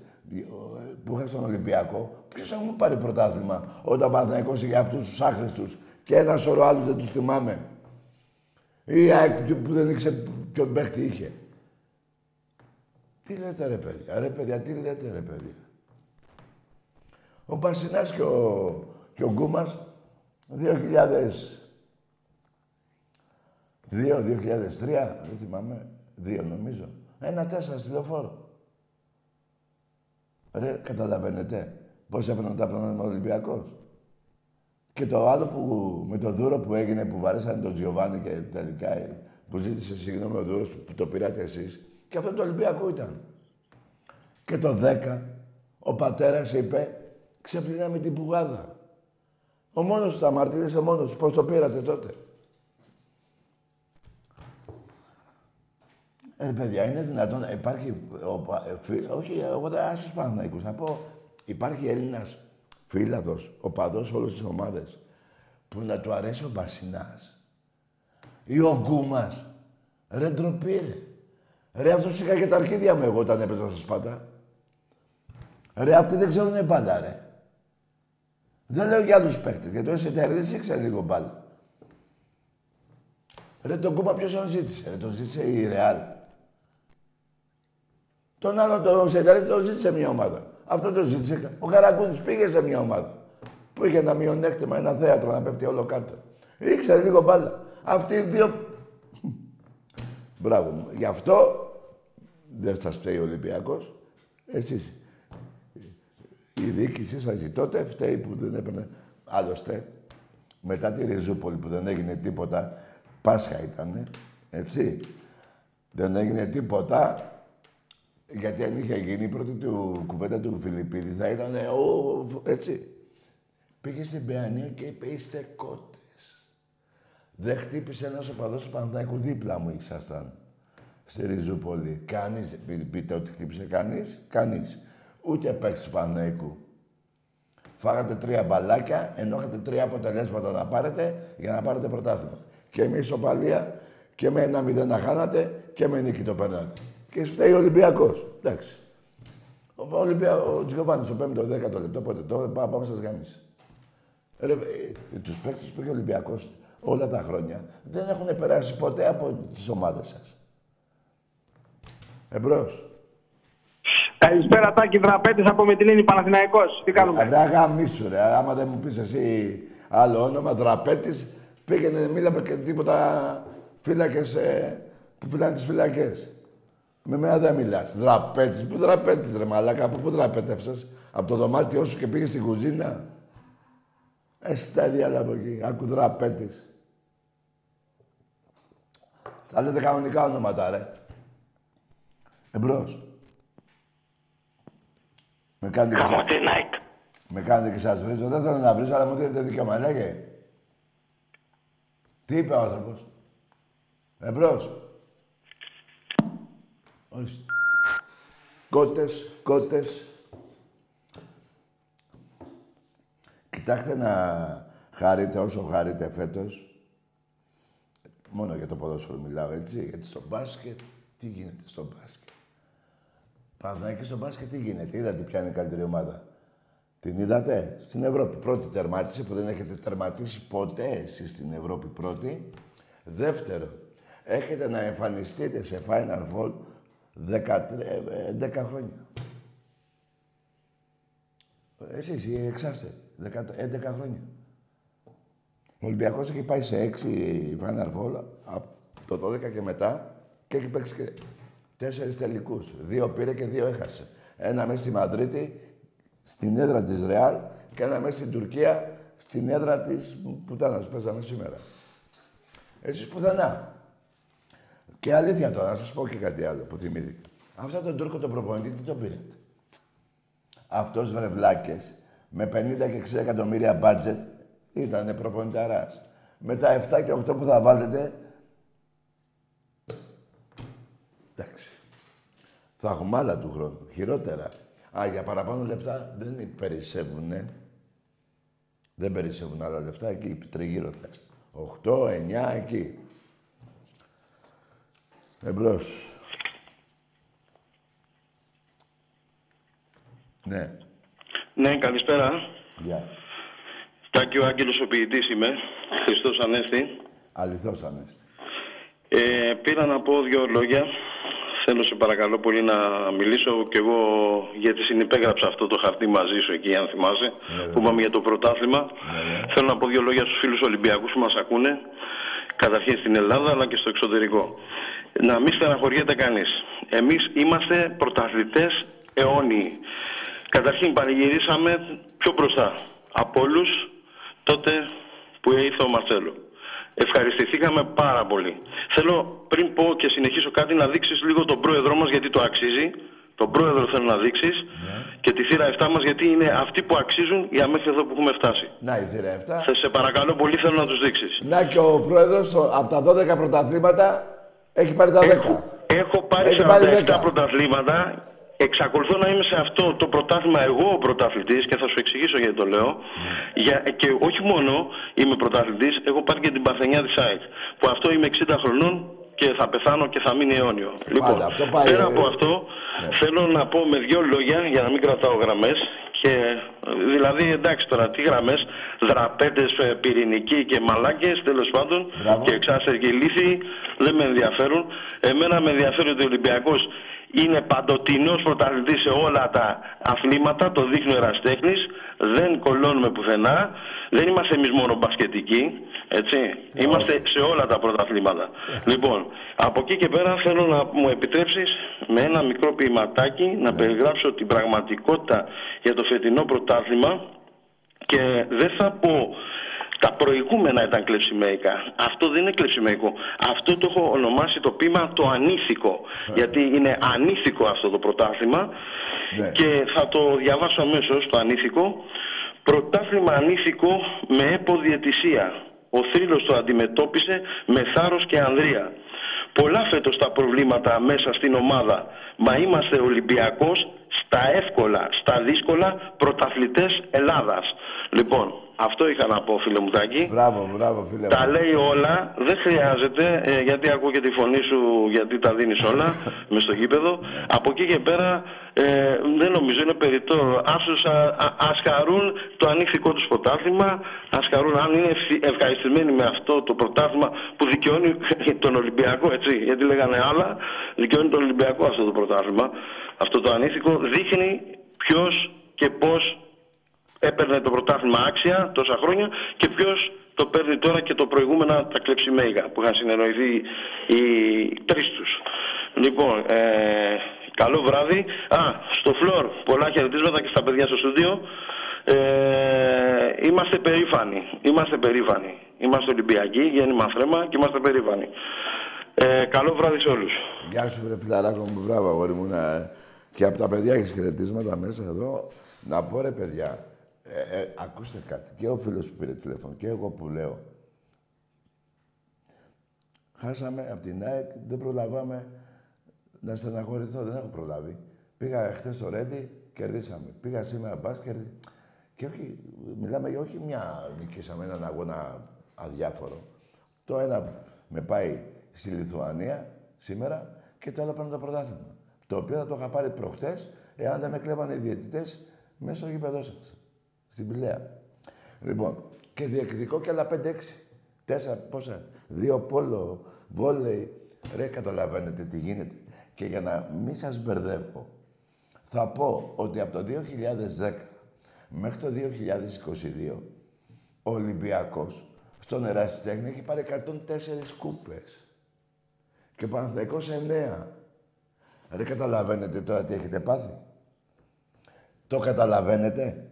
που είχαν στον Ολυμπιακό, ποιος θα μου πάρει πρωτάθλημα όταν Παναθυναϊκό για αυτούς τους άχρηστους και ένα σωρό άλλους δεν τους θυμάμαι. Ή η που δεν ήξερε ποιον παίχτη είχε. Τι λέτε ρε παιδιά, ρε παιδιά, τι λέτε ρε παιδιά. Ο Πασινάς και ο, και ο Γκούμας 2002-2003, δεν θυμάμαι, δύο νομίζω. Ένα τέσσερα στη λεωφόρο. Ρε, καταλαβαίνετε πώς έπαιρνε τα πράγματα ο Ολυμπιακός. Και το άλλο που, με το δούρο που έγινε, που βαρέσανε τον Τζιοβάνι και τελικά που ζήτησε συγγνώμη ο δούρος που το πήρατε εσείς, και αυτό το Ολυμπιακό ήταν. Και το 10, ο πατέρας είπε, ξεπλυνάμε την πουγάδα. Ο μόνος του τα μαρτύρησε μόνος Πώς το πήρατε τότε. Ε, παιδιά, είναι δυνατόν να υπάρχει... Ο, ε, όχι, εγώ δεν άσους Παναθηναϊκούς. Να πω, υπάρχει Έλληνας φίλαδος, ο παδός όλες τις ομάδες, που να του αρέσει ο Μπασινάς ή ο Γκούμας. Ρε ντροπή, ρε. Ρε, αυτός είχα και τα αρχίδια μου εγώ όταν έπαιζα στο Σπάτα. Ρε, αυτοί δεν ξέρουν μπάλα, ρε. Δεν λέω για άλλους παίκτες, γιατί ο Σιτερίδης ήξερε λίγο μπάλα. Ρε, τον Κούμα ποιος τον ζήτησε, ρε, τον ζήτησε η Ρεάλ. Τον άλλο τον Σιτερίδη τον ζήτησε μια ομάδα. Αυτό το ζήτησε. Ο Καραγκούνης πήγε σε μια ομάδα. Που είχε ένα μειονέκτημα, ένα θέατρο να πέφτει όλο κάτω. Ήξερε λίγο μπάλα. Αυτοί οι δύο... Μπράβο. Γι' αυτό δεν σας φταίει ο Ολυμπιακός. Εσείς η διοίκησή σας τότε φταίει που δεν έπαιρνε. Άλλωστε, μετά τη Ριζούπολη που δεν έγινε τίποτα, Πάσχα ήταν, έτσι. Δεν έγινε τίποτα, γιατί αν είχε γίνει η πρώτη του κουβέντα του Φιλιππίδης θα ήταν ο, έτσι. Πήγε στην Παιανία και είπε είστε κότες. Δεν χτύπησε ένας οπαδός του Παναθηναϊκού δίπλα μου ήσασταν. Στη Ριζούπολη. Κανείς, πείτε ότι χτύπησε κανείς, κανείς ούτε παίξει του Πανέικου. Φάγατε τρία μπαλάκια, ενώ είχατε τρία αποτελέσματα να πάρετε για να πάρετε πρωτάθλημα. Και με ισοπαλία και με ένα μηδέν να χάνατε και με νίκη το περνάτε. Και φταίει ο Ολυμπιακός. Εντάξει. Ο, Ολυμπιακό, ο Τζιοβάνη, ο 5ο, 10ο λεπτό, πότε τώρα πάμε, πάμε σα γάμισε. Ρε, ε, τους παίκτες που είχε ο Ολυμπιακός όλα τα χρόνια δεν έχουν περάσει ποτέ από τις ομάδες σας. Εμπρός. Καλησπέρα, Τάκη Δραπέτης από Μετυλίνη Παναθηναϊκός. Τι κάνουμε; Δεν γαμίσου, ρε. Άμα δεν μου πεις εσύ άλλο όνομα, Δραπέτης, πήγαινε, μίλαμε και τίποτα φύλακες ε, που φυλάνε τις φυλακές. Με μένα δεν μιλάς. Δραπέτης, πού δραπέτης ρε μαλάκα, από πού δραπέτευσες; Από το δωμάτιό σου και πήγες στην κουζίνα; Εσύ τα διάλα από εκεί. Άκου δραπέτης. Θα λέτε κανονικά ονόματα, ρε. Εμπρός. Με κάνετε και σας... Με κάνετε και σας βρίζω. Δεν θέλω να βρίζω, αλλά μου δίνετε δικαίωμα. Λέγε. Τι είπε ο άνθρωπος; Εμπρός. Ορίστε. Κότες, κότες. Κοιτάξτε να χαρείτε όσο χαρείτε φέτος. Μόνο για το ποδόσφαιρο μιλάω, έτσι, γιατί στο μπάσκετ Τι γίνεται στο μπάσκετ. Παναθηναϊκή στο μπάσκετ τι γίνεται. Είδατε ποια είναι η καλύτερη ομάδα. Την είδατε; Στην Ευρώπη. Πρώτη τερμάτισε που δεν έχετε τερματίσει ποτέ εσείς στην Ευρώπη πρώτη. Δεύτερο, έχετε να εμφανιστείτε σε Final Four 10 ε, χρόνια. Εσείς οι εξάστε, 11 χρόνια. Ο Ολυμπιακός έχει πάει σε 6 Final Four από το 12 και μετά και έχει παίξει και τέσσερις τελικούς. Δύο πήρε και δύο έχασε. Ένα μέσα στη Μαδρίτη, στην έδρα της Ρεάλ και ένα μέσα στην Τουρκία, στην έδρα της πουτάνας που παίζαμε σήμερα. Εσείς πουθενά. Και αλήθεια τώρα, να σας πω και κάτι άλλο που θυμήθηκα. Αυτά τον Τούρκο τον προπονητή τι τον πήρατε. Αυτός βρεβλάκες με 50 και 60 εκατομμύρια μπάτζετ ήτανε προπονηταράς. Με τα 7 και 8 που θα βάλετε, εντάξει. Θα έχουμε άλλα του χρόνου. Χειρότερα. Α, για παραπάνω λεφτά δεν περισσεύουνε. Δεν περισσεύουν άλλα λεφτά, εκεί τριγύρω θα είστε. 8, 9, εκεί. Εμπρός. Ναι. Ναι, καλησπέρα. Γεια. Τάκη ο Άγγελος ο ποιητής είμαι. Χριστός Ανέστη. Αληθώς Ανέστη. Ε, πήρα να πω δύο λόγια. Θέλω σε παρακαλώ πολύ να μιλήσω και εγώ γιατί συνυπέγραψα αυτό το χαρτί μαζί σου εκεί, αν θυμάσαι, που είπαμε για το πρωτάθλημα. Θέλω να πω δύο λόγια στους φίλους Ολυμπιακούς που μας ακούνε, καταρχήν στην Ελλάδα αλλά και στο εξωτερικό. Να μην στεναχωριέται κανείς. Εμείς είμαστε πρωταθλητές αιώνιοι. Καταρχήν πανηγυρίσαμε πιο μπροστά από όλους τότε που ήρθε ο Μαρσέλο. Ευχαριστηθήκαμε πάρα πολύ. Θέλω πριν πω και συνεχίσω κάτι να δείξεις λίγο τον πρόεδρό μας γιατί το αξίζει. Τον πρόεδρο θέλω να δείξεις και τη θύρα 7 μας γιατί είναι αυτοί που αξίζουν για μέχρι εδώ που έχουμε φτάσει. Να η θύρα 7. Θα σε παρακαλώ πολύ θέλω να τους δείξεις. Να και ο πρόεδρος το- από τα 12 πρωταθλήματα έχει πάρει τα 10. Έχω, έχω πάρει Έχει πάρει 47 δέκα. πρωταθλήματα. Εξακολουθώ να είμαι σε αυτό το πρωτάθλημα εγώ ο πρωταθλητής και θα σου εξηγήσω γιατί το λέω. Για, και όχι μόνο είμαι πρωταθλητής, έχω πάρει και την παρθενιά της ΑΕΚ. Που αυτό είμαι 60 χρονών και θα πεθάνω και θα μείνει αιώνιο. Λοιπόν, αυτό πάει, πέρα ε, από αυτό, θέλω να πω με δύο λόγια για να μην κρατάω γραμμές. Και δηλαδή εντάξει τώρα τι γραμμές, δραπέτες, ε, πυρηνικοί και μαλάκες τέλος πάντων Μπράβο. και εξάστερ και λύθοι δεν με ενδιαφέρουν. Εμένα με ενδιαφέρει ότι ο Ολυμπιακός είναι παντοτινός πρωταθλητής σε όλα τα αθλήματα, το δείχνει ο Εραστέχνης, δεν κολώνουμε πουθενά, δεν είμαστε εμείς μόνο μπασκετικοί, έτσι, είμαστε σε όλα τα πρωταθλήματα. λοιπόν, από εκεί και πέρα θέλω να μου επιτρέψεις με ένα μικρό ποιηματάκι να περιγράψω την πραγματικότητα για το φετινό πρωτάθλημα και δεν θα πω τα προηγούμενα ήταν κλεψιμαϊκά. Αυτό δεν είναι κλεψιμαϊκό. Αυτό το έχω ονομάσει το πείμα το ανήθικο. Γιατί είναι ανήθικο αυτό το πρωτάθλημα. Ναι. Και θα το διαβάσω αμέσως το ανήθικο. Πρωτάθλημα ανήθικο με έποδιαιτησία. Ο θρύλος το αντιμετώπισε με θάρρος και ανδρεία. Πολλά φέτος τα προβλήματα μέσα στην ομάδα. Μα είμαστε Ολυμπιακός στα εύκολα, στα δύσκολα πρωταθλητές Ελλάδας. Λοιπόν, αυτό είχα να πω φίλε μου Τάκη. Μπράβο, μπράβο φίλε Τα μου. λέει όλα, δεν χρειάζεται, ε, γιατί ακούω και τη φωνή σου, γιατί τα δίνεις όλα [laughs] μες στο γήπεδο. Από εκεί και πέρα, ε, δεν νομίζω, είναι περιττό. Ας, τους, α, α- ας χαρούν το ανήθικο τους πρωτάθλημα, ας χαρούν αν είναι ευθυ- ευχαριστημένοι με αυτό το πρωτάθλημα που δικαιώνει [laughs] τον Ολυμπιακό, έτσι, γιατί λέγανε άλλα, δικαιώνει τον Ολυμπιακό αυτό το πρωτάθλημα. Αυτό το ανήθικο δείχνει ποιος και πώς έπαιρνε το πρωτάθλημα άξια τόσα χρόνια και ποιος το παίρνει τώρα και το προηγούμενα τα κλεψιμέγα που είχαν συνεννοηθεί οι τρεις τους. Λοιπόν, ε, καλό βράδυ. Α, στο φλόρ, πολλά χαιρετίσματα και στα παιδιά στο στούντιο. Ε, είμαστε περήφανοι. Είμαστε περήφανοι. Είμαστε Ολυμπιακοί, γέννημα θρέμα και είμαστε περήφανοι. Ε, καλό βράδυ σε όλους. Γεια σου, βρε φιλαράκο μου, μπράβο, αγόρι μου. Να... Και από τα παιδιά έχεις χαιρετίσματα μέσα εδώ. Να πω ρε παιδιά, ε, ε, ακούστε κάτι. Και ο φίλος που πήρε τηλέφωνο και εγώ που λέω. Χάσαμε από την ΑΕΚ, δεν προλαβάμε να στεναχωρηθώ, δεν έχω προλάβει. Πήγα χθες στο Ρέντι, κερδίσαμε. Πήγα σήμερα μπάσκετ. Και όχι, μιλάμε για όχι μια νικήσαμε έναν αγώνα αδιάφορο. Το ένα με πάει στη Λιθουανία σήμερα και το άλλο παίρνω το πρωτάθλημα. Το οποίο θα το είχα πάρει προχτές, εάν δεν με κλέβανε οι διαιτητές μέσα στο γήπεδό σας. Στην Πηλαία. Λοιπόν, και διεκδικώ και άλλα 5-6. Τέσσερα, πόσα, δύο πόλο, βόλεϊ. Ρε, καταλαβαίνετε τι γίνεται. Και για να μην σας μπερδεύω, θα πω ότι από το 2010 μέχρι το 2022 ο Ολυμπιακός στον Ερασιτέχνη έχει πάρει 104 κούπες. Και ο Παναθηναϊκός 9. Ρε καταλαβαίνετε τώρα τι έχετε πάθει; Το καταλαβαίνετε;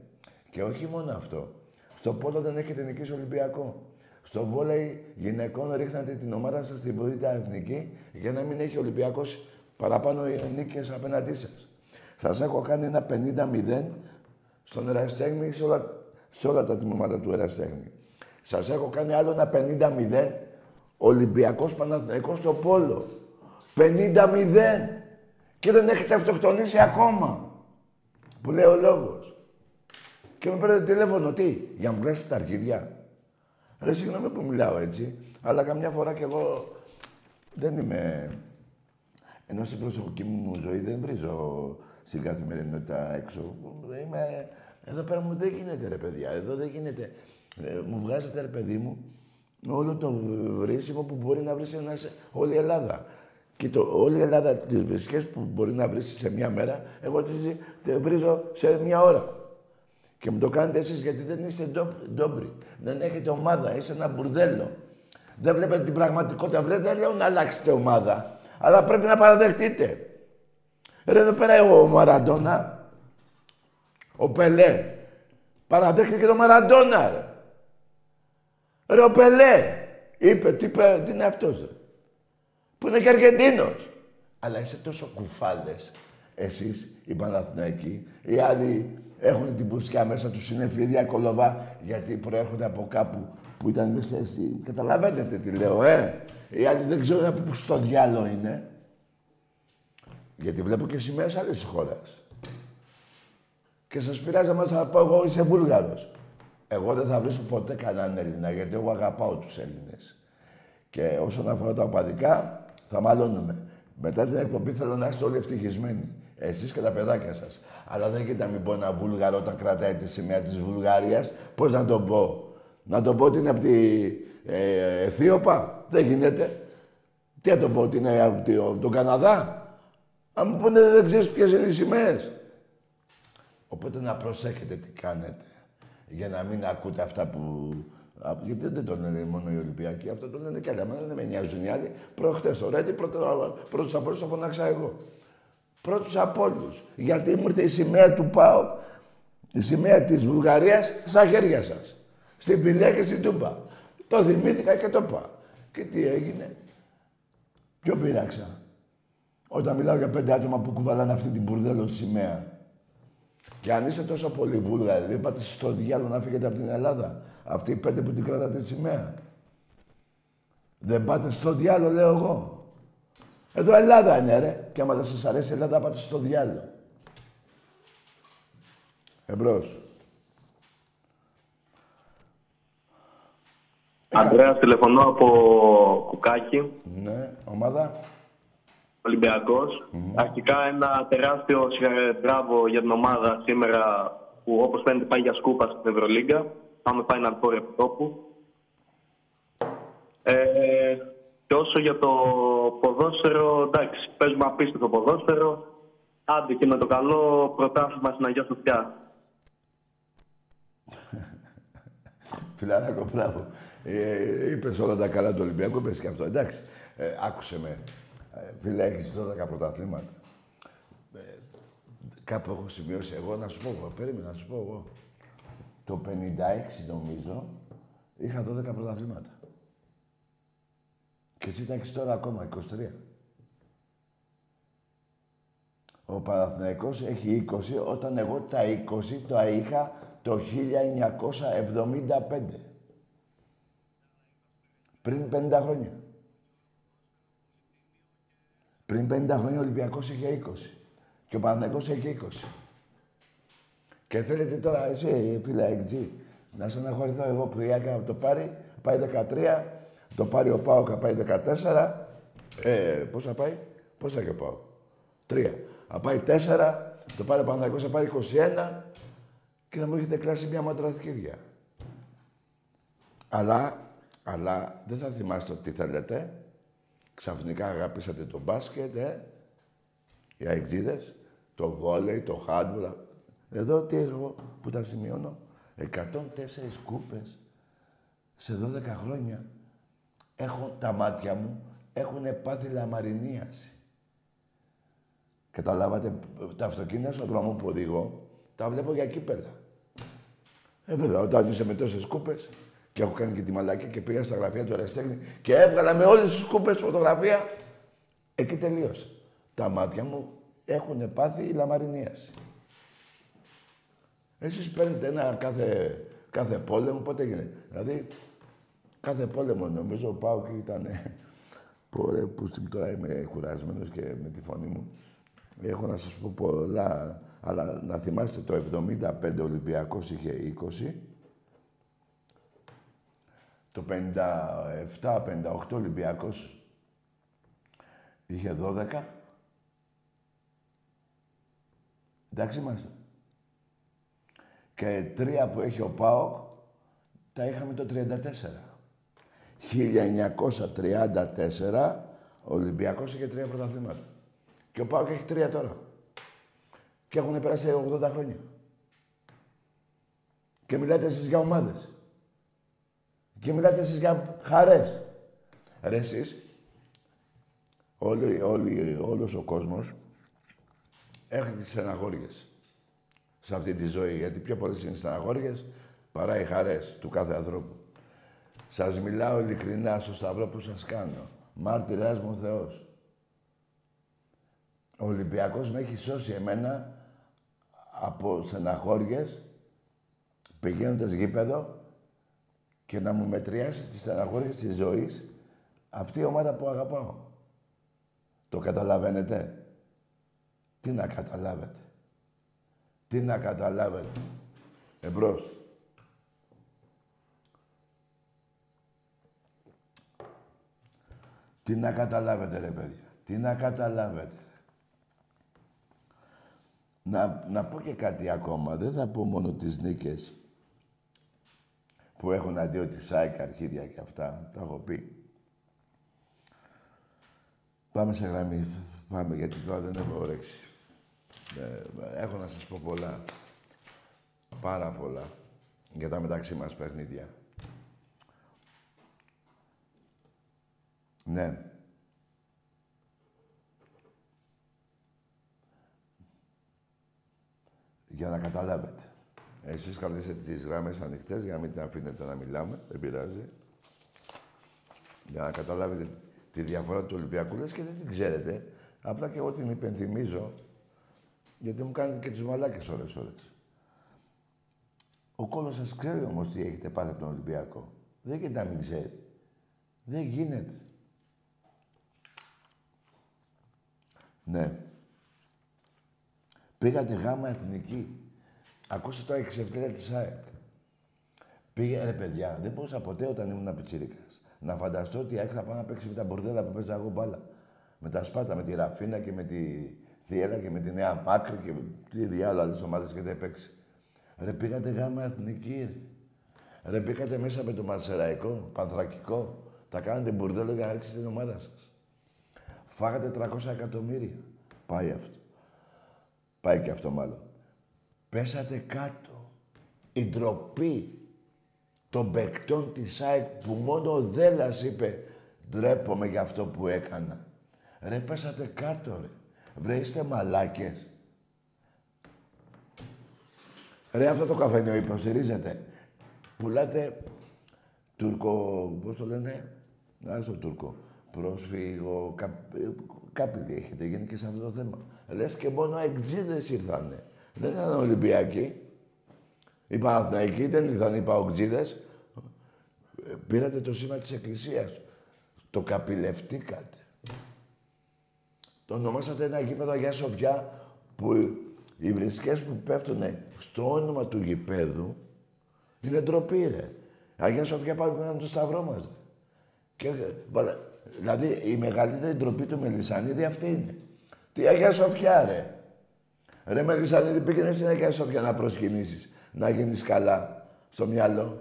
Και όχι μόνο αυτό. Στο πόλο δεν έχετε νικήσει Ολυμπιακό. Στο βόλεϊ γυναικών ρίχνατε την ομάδα σας στη Βορύτα Εθνική για να μην έχει Ολυμπιακός παραπάνω νίκες απέναντί σας. Σας έχω κάνει ένα 50-0 στον Εραστέχνη σε όλα, σε όλα τα τμήματα του Εραστέχνη. Σας έχω κάνει άλλο ένα 50-0 Ολυμπιακός Παναθηναϊκός στο Πόλο. 50-0. Και δεν έχετε αυτοκτονήσει ακόμα. Που λέει ο λόγος. Και με παίρνετε τηλέφωνο, τι, για να μου κλέσετε τα αρχίδια. Ρε, συγγνώμη που μιλάω έτσι, αλλά καμιά φορά κι εγώ δεν είμαι... Ενώ στην προσωπική μου ζωή δεν βρίζω στην καθημερινότητα έξω. Είμαι... Εδώ πέρα μου δεν γίνεται, ρε παιδιά. Εδώ δεν γίνεται. Ε, μου βγάζετε, ρε παιδί μου, όλο το βρίσιμο που μπορεί να βρεις ένας, όλη η Ελλάδα. Και το, όλη η Ελλάδα, τις βρισκές που μπορεί να βρει σε μια μέρα, εγώ τις βρίζω σε μια ώρα. Και μου το κάνετε εσείς γιατί δεν είστε ντόμπροι. Δεν έχετε ομάδα, είσαι ένα μπουρδέλο. Δεν βλέπετε την πραγματικότητα. Δεν, δεν λέω να αλλάξετε ομάδα. Αλλά πρέπει να παραδεχτείτε. Ρε εδώ πέρα ο Μαραντόνα, ο Πελέ, παραδέχτηκε και τον Μαραντόνα. Ρε. ρε ο Πελέ, είπε, τι, τι είναι αυτός, που είναι και Αργεντίνος. Αλλά είσαι τόσο κουφάλες, εσείς, οι Παναθηναϊκοί, οι άλλοι έχουν την πουσκιά μέσα τους είναι φίδια κολοβά, γιατί προέρχονται από κάπου που ήταν μέσα στη... Καταλαβαίνετε τι λέω, ε; Οι άλλοι δεν ξέρω από πού στο διάλο είναι. Γιατί βλέπω και σημαίες άλλες χώρες. Και σας πειράζει να θα πω εγώ είσαι Βούλγαρος. Εγώ δεν θα βρίσκω ποτέ κανέναν Έλληνα, γιατί εγώ αγαπάω τους Έλληνες. Και όσον αφορά τα οπαδικά, θα μαλώνουμε. Μετά την εκπομπή θέλω να είστε όλοι ευτυχισμένοι. Εσείς και τα παιδάκια σας. Αλλά δεν γίνεται να μην πω ένα Βούλγαρο όταν κρατάει τη σημαία της Βουλγαρίας. Πώς να το πω; Να το πω ότι είναι από τη ε, Αιθίωπα; Δεν γίνεται. Τι να το πω ότι είναι από τον Καναδά; Αν μου πούνε δεν ξέρεις ποιες είναι οι σημαίες. Οπότε να προσέχετε τι κάνετε. Για να μην ακούτε αυτά που... Γιατί δεν το λένε μόνο οι Ολυμπιακοί, αυτό το λένε και άλλοι. δεν με νοιάζουν οι άλλοι. Προχτές το Ρέντι, πρώτος από όλους θα φωνάξα εγώ. Πρώτος από όλους. Γιατί μου ήρθε η σημαία του ΠΑΟ, η σημαία της Βουλγαρίας, στα χέρια σας. Στην Πηλιά και στην Τούμπα. Το θυμήθηκα και το είπα. Και τι έγινε. Ποιο πειράξα. Όταν μιλάω για πέντε άτομα που κουβαλάνε αυτή την μπουρδέλο τη σημαία. Και αν είστε τόσο πολύ Βούλγαροι, δεν πάτε στο διάλογο να φύγετε από την Ελλάδα. Αυτοί οι πέντε που την κρατάτε τη σημαία. Δεν πάτε στο διάλογο, λέω εγώ. Εδώ Ελλάδα είναι, ρε. Και άμα δεν σας αρέσει η Ελλάδα, πάτε στο διάλογο. Εμπρός. Αντρέα, τηλεφωνώ από Κουκάκι. Ναι, ομάδα. Ολυμπιακός. Αρχικά ένα τεράστιο μπράβο για την ομάδα σήμερα που όπως φαίνεται πάει για σκούπα στην Ευρωλίγκα. Πάμε Final Four από τόπου. Ε, και όσο για το ποδόσφαιρο, εντάξει, παίζουμε απίστευτο ποδόσφαιρο. Άντε και με το καλό πρωτάθλημα στην Αγία Σοφιά. Φιλαράκο, μπράβο. Ε, είπες όλα τα καλά του Ολυμπιακού, είπες και αυτό. Εντάξει, ε, άκουσε με. Ε, φίλε, έχεις 12 πρωταθλήματα. Ε, κάπου έχω σημειώσει εγώ να σου πω εγώ. Περίμενα να σου πω εγώ. Το 56 νομίζω είχα 12 πρωταθλήματα. Και εσύ τα έχεις τώρα ακόμα, 23. Ο Παναθηναϊκός έχει 20, όταν εγώ τα 20 το είχα το 1975. Πριν 50 χρόνια. Πριν 50 χρόνια ο Ολυμπιακός είχε 20. Και ο Παναθηναϊκός είχε 20. Και θέλετε τώρα εσύ, φίλε Εκτζή, να σε αναχωρηθώ εγώ που η το πάρει, πάει 13, το πάρει ο Πάοκα, πάει 14. Ε, πώς θα πάει, Πόσα και πάω. Τρία. Θα πάει τέσσερα, το πάρει Παναθηναϊκός, θα πάρει 21 και θα μου έχετε κλάσει μια μαντραθηκίδια. Αλλά, αλλά δεν θα θυμάστε τι θέλετε. Ξαφνικά αγαπήσατε το μπάσκετ, ε. Οι αεξίδες, το βόλεϊ, το χάντμπουλ. Εδώ τι έχω που τα σημειώνω. 104 κούπες σε 12 χρόνια. Έχω τα μάτια μου, έχουν πάθει λαμαρινίαση. Καταλάβατε, τα αυτοκίνητα στον δρόμο που οδηγώ, τα βλέπω για κύπελα. Ε, βέβαια, όταν είσαι με τόσες κούπες και έχω κάνει και τη μαλακή και πήγα στα γραφεία του Αριστέχνη και έβγαλα με όλες τις κούπες φωτογραφία, εκεί τελείωσε. Τα μάτια μου έχουν πάθει λαμαρινίαση. Εσείς παίρνετε ένα κάθε, κάθε πόλεμο, πότε έγινε. Δηλαδή, κάθε πόλεμο νομίζω πάω και ήταν. Πόρε, που τώρα είμαι κουρασμένος και με τη φωνή μου. Έχω να σας πω πολλά, αλλά να θυμάστε το 75 Ολυμπιακός είχε 20. Το 57-58 Ολυμπιακός είχε 12. Εντάξει είμαστε. Και τρία που έχει ο ΠΑΟΚ, τα είχαμε το 34. 1934 ο Ολυμπιακός είχε τρία πρωταθλήματα. Και ο ΠΑΟΚ έχει τρία τώρα. Και έχουν περάσει 80 χρόνια. Και μιλάτε εσείς για ομάδες. Και μιλάτε εσείς για χαρές. Ρε εσείς, όλοι, όλοι, όλος ο κόσμος έχει τις στεναχώριες σε αυτή τη ζωή. Γιατί πιο πολλές είναι στεναχώριες παρά οι χαρές του κάθε ανθρώπου. Σας μιλάω ειλικρινά στο σταυρό που σας κάνω. Μάρτυρας μου Θεός. Ο Ολυμπιακός με έχει σώσει εμένα από στεναχώριες πηγαίνοντας γήπεδο και να μου μετριάσει τις στεναχώριες της ζωής αυτή η ομάδα που αγαπάω. Το καταλαβαίνετε; Τι να καταλάβετε; Τι να καταλάβετε; Εμπρός. Τι να καταλάβετε ρε παιδιά. Τι να καταλάβετε. Να, να πω και κάτι ακόμα. Δεν θα πω μόνο τις νίκες που έχουν αντίο τη ΣΑΙΚ, αρχίδια και αυτά. Το έχω πει. Πάμε σε γραμμή. Πάμε γιατί τώρα δεν έχω όρεξη. Ε, έχω να σας πω πολλά. Πάρα πολλά. Για τα μεταξύ μας παιχνίδια. Ναι. Για να καταλάβετε. Εσείς κρατήσετε τις γράμμες ανοιχτές για να μην την αφήνετε να μιλάμε. Δεν πειράζει. Για να καταλάβετε τη διαφορά του Ολυμπιακού. Λες και δεν την ξέρετε. Απλά και εγώ την υπενθυμίζω. Γιατί μου κάνετε και τις μαλάκες ώρες ώρες. Ο κόλος σας ξέρει όμως τι έχετε πάθει από τον Ολυμπιακό. Δεν γίνεται να μην ξέρει. Δεν γίνεται. Ναι. Πήγατε γάμα εθνική. Ακούστε το εξευτέλεια της ΑΕΚ. Πήγε, ρε παιδιά, δεν μπορούσα ποτέ όταν ήμουν πιτσίρικας να φανταστώ ότι η ΑΕΚ θα πάει να παίξει με τα μπορδέλα που παίζα εγώ μπάλα. Με τα Σπάτα, με τη Ραφίνα και με τη Θιέλα και με τη Νέα Μάκρη και τι διάλογο άλλες ομάδες και δεν παίξει. Ρε πήγατε γάμα εθνική, ρε. Ρε πήγατε μέσα με το Μαρσεραϊκό, Πανθρακικό. Τα κάνετε μπουρδέλο για να ρίξετε την ομάδα σας. Φάγατε 300 εκατομμύρια. Πάει αυτό. Πάει και αυτό μάλλον. Πέσατε κάτω. Η ντροπή των παικτών της ΑΕΚ που μόνο ο Δέλλας είπε «Ντρέπομαι για αυτό που έκανα». Ρε, πέσατε κάτω, ρε. Βρε, είστε μαλάκες. Ρε, αυτό το καφενείο υποστηρίζετε. Πουλάτε τουρκο... Πώς το λένε; Να, στο τουρκο. Πρόσφυγο, κά, κάπηλοι έχετε γίνει και σε αυτό το θέμα. Λες και μόνο εξίδες ήρθανε. Δεν ήταν Ολυμπιακοί. Οι Παναθηναϊκοί δεν ήρθαν οι Παοκτζίδες. Πήρατε το σήμα της Εκκλησίας. Το καπηλευτήκατε. Το ονομάσατε ένα γήπεδο Αγιά Σοφιά που οι βρισκές που πέφτουν στο όνομα του γηπέδου είναι ντροπή, ρε. Αγία Σοφιά πάμε να το σταυρό μας. Και Δηλαδή η μεγαλύτερη ντροπή του Μελισανίδη αυτή είναι. Τι Αγία Σοφιά, ρε. Ρε Μελισανίδη, πήγαινε στην Αγία Σοφιά να προσκυνήσεις, να γίνεις καλά στο μυαλό.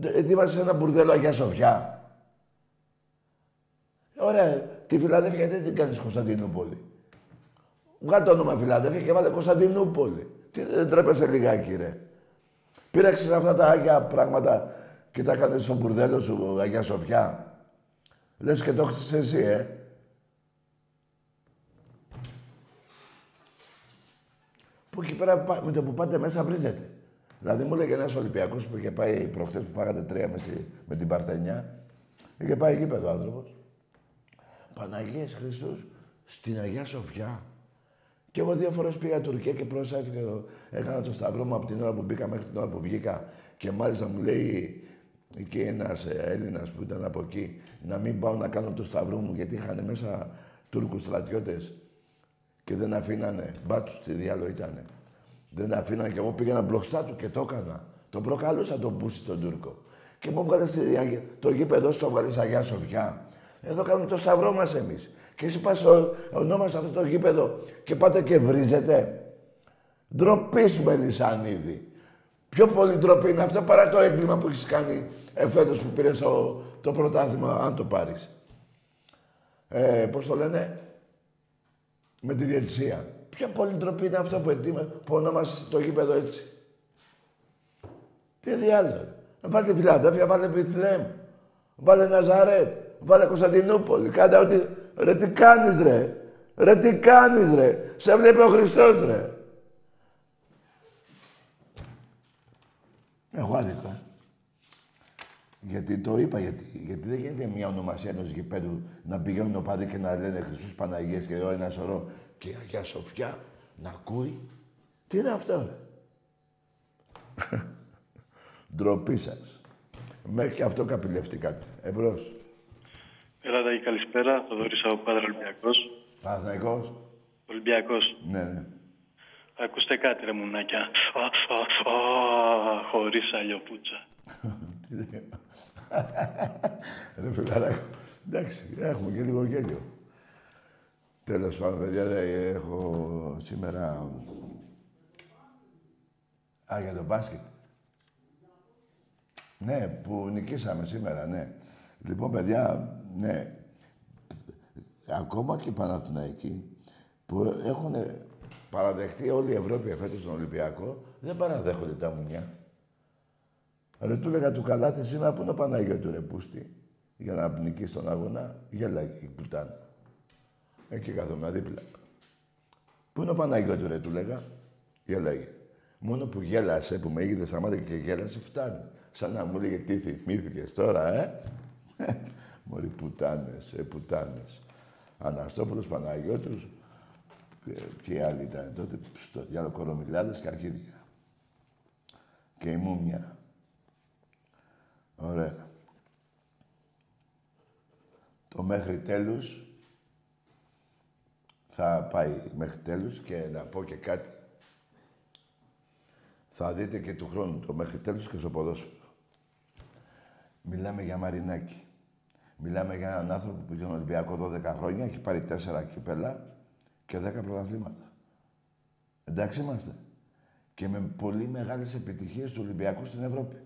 Ετοίμασες ένα μπουρδέλο Αγία Σοφιά. Ωραία, τη Φιλαδέφια δεν την κάνεις Κωνσταντινούπολη; Βγάλε το όνομα Φιλαδέφια και βάλε Κωνσταντινούπολη. Τι δεν τρέπεσαι λιγάκι, ρε. Πήραξες αυτά τα άγια πράγματα και τα κάνεις στο μπουρδέλο σου, Αγία Σοφιά; Λες και το έχεις εσύ, ε. Που εκεί πέρα με το που πάτε μέσα βρίζετε. Δηλαδή μου έλεγε ένας Ολυμπιακός που είχε πάει προχθές που φάγατε τρία με, με την Παρθενιά. Είχε πάει εκεί ο άνθρωπος. Παναγίες Χριστούς στην Αγία Σοφιά. Και εγώ δύο φορές πήγα Τουρκία και πρόσαφηκα, έκανα το σταυρό μου από την ώρα που μπήκα μέχρι την ώρα που βγήκα. Και μάλιστα μου λέει και ένας Έλληνας που ήταν από εκεί να μην πάω να κάνω το σταυρό μου γιατί είχαν μέσα Τούρκους στρατιώτες και δεν αφήνανε. Μπάτσους τι διάλογο ήταν. Δεν αφήνανε και εγώ πήγαινα μπροστά του και το έκανα. Το προκαλούσα τον Μπούση τον Τούρκο. Και μου έβγαλε το γήπεδο στο βγάλε Αγία Σοφιά. Εδώ κάνουμε το σταυρό μας εμείς. Και εσύ πας ονόμασε αυτό το γήπεδο και πάτε και βρίζετε. Ντροπή σου, Μελισανίδη. Πιο πολύ ντροπή είναι αυτό παρά το έγκλημα που έχεις κάνει εφέτος που πήρες το πρωτάθλημα, αν το πάρεις. Ε, πώς το λένε, με τη διετησία. Ποια πολύ ντροπή είναι αυτό που, ετήμα, που ονόμασες το γήπεδο έτσι; Τι διάλογο. Βάλτε Φιλανδέφια, βάλε Βιθλέμ, βάλε Ναζαρέτ, βάλε Κωνσταντινούπολη. Κάντε ό,τι... Ρε τι κάνεις ρε. Ρε τι κάνεις ρε. Σε βλέπει ο Χριστός ρε. Έχω άδικο. Ε. Γιατί το είπα, γιατί, γιατί δεν γίνεται μια ονομασία ενός γηπέδου να πηγαίνουν ο πάδι και να λένε Χριστούς Παναγίες και εδώ ένα σωρό και Αγία Σοφιά να ακούει. Τι είναι αυτό, ρε; [laughs] Ντροπή σας. Μέχρι και αυτό καπηλευτήκατε. Εμπρός. Ελάτε και καλησπέρα. Θοδωρής από Πάτρα Ολυμπιακός. Παναθηναϊκός. Ολυμπιακός. Ναι, ναι. Ακούστε κάτι, ρε μουνάκια. Χωρίς αλλιοπούτσα. [laughs] Ρε φιλαράκο. Εντάξει, έχουμε και λίγο γέλιο. Τέλος πάντων, παιδιά, έχω σήμερα... Α, για το μπάσκετ. Ναι, που νικήσαμε σήμερα, ναι. Λοιπόν, παιδιά, ναι. Ακόμα και οι Παναθηναϊκοί που έχουν παραδεχτεί όλη η Ευρώπη φέτος στον Ολυμπιακό, δεν παραδέχονται τα μουνιά. Ρε του έλεγα του καλάθι σήμερα που είναι ο Παναγιώτου ρε πούστη. Για να πνικεί στον αγώνα, γέλαγε η πουτάνα. Εκεί καθόμουν δίπλα. Πού είναι ο Παναγιώτου ρε του λέγα, γέλαγε. Μόνο που γέλασε, που με έγινε στα μάτια και γέλασε, φτάνει. Σαν να μου λέγε τι θυμήθηκες τώρα, ε; [laughs] Μωρή πουτάνες, ε, πουτάνες. Αναστόπουλος, Παναγιώτους, και οι άλλοι ήταν τότε, στο διάλογο κορομιλάδες και αρχίδια. Και η Μούμια. Ωραία. Το μέχρι τέλους θα πάει μέχρι τέλους και να πω και κάτι. Θα δείτε και του χρόνου το μέχρι τέλους και στο ποδόσφαιρο. Μιλάμε για Μαρινάκη. Μιλάμε για έναν άνθρωπο που ήταν Ολυμπιακό 12 χρόνια, έχει πάρει 4 κύπελα και 10 πρωταθλήματα. Εντάξει είμαστε. Και με πολύ μεγάλες επιτυχίες του Ολυμπιακού στην Ευρώπη.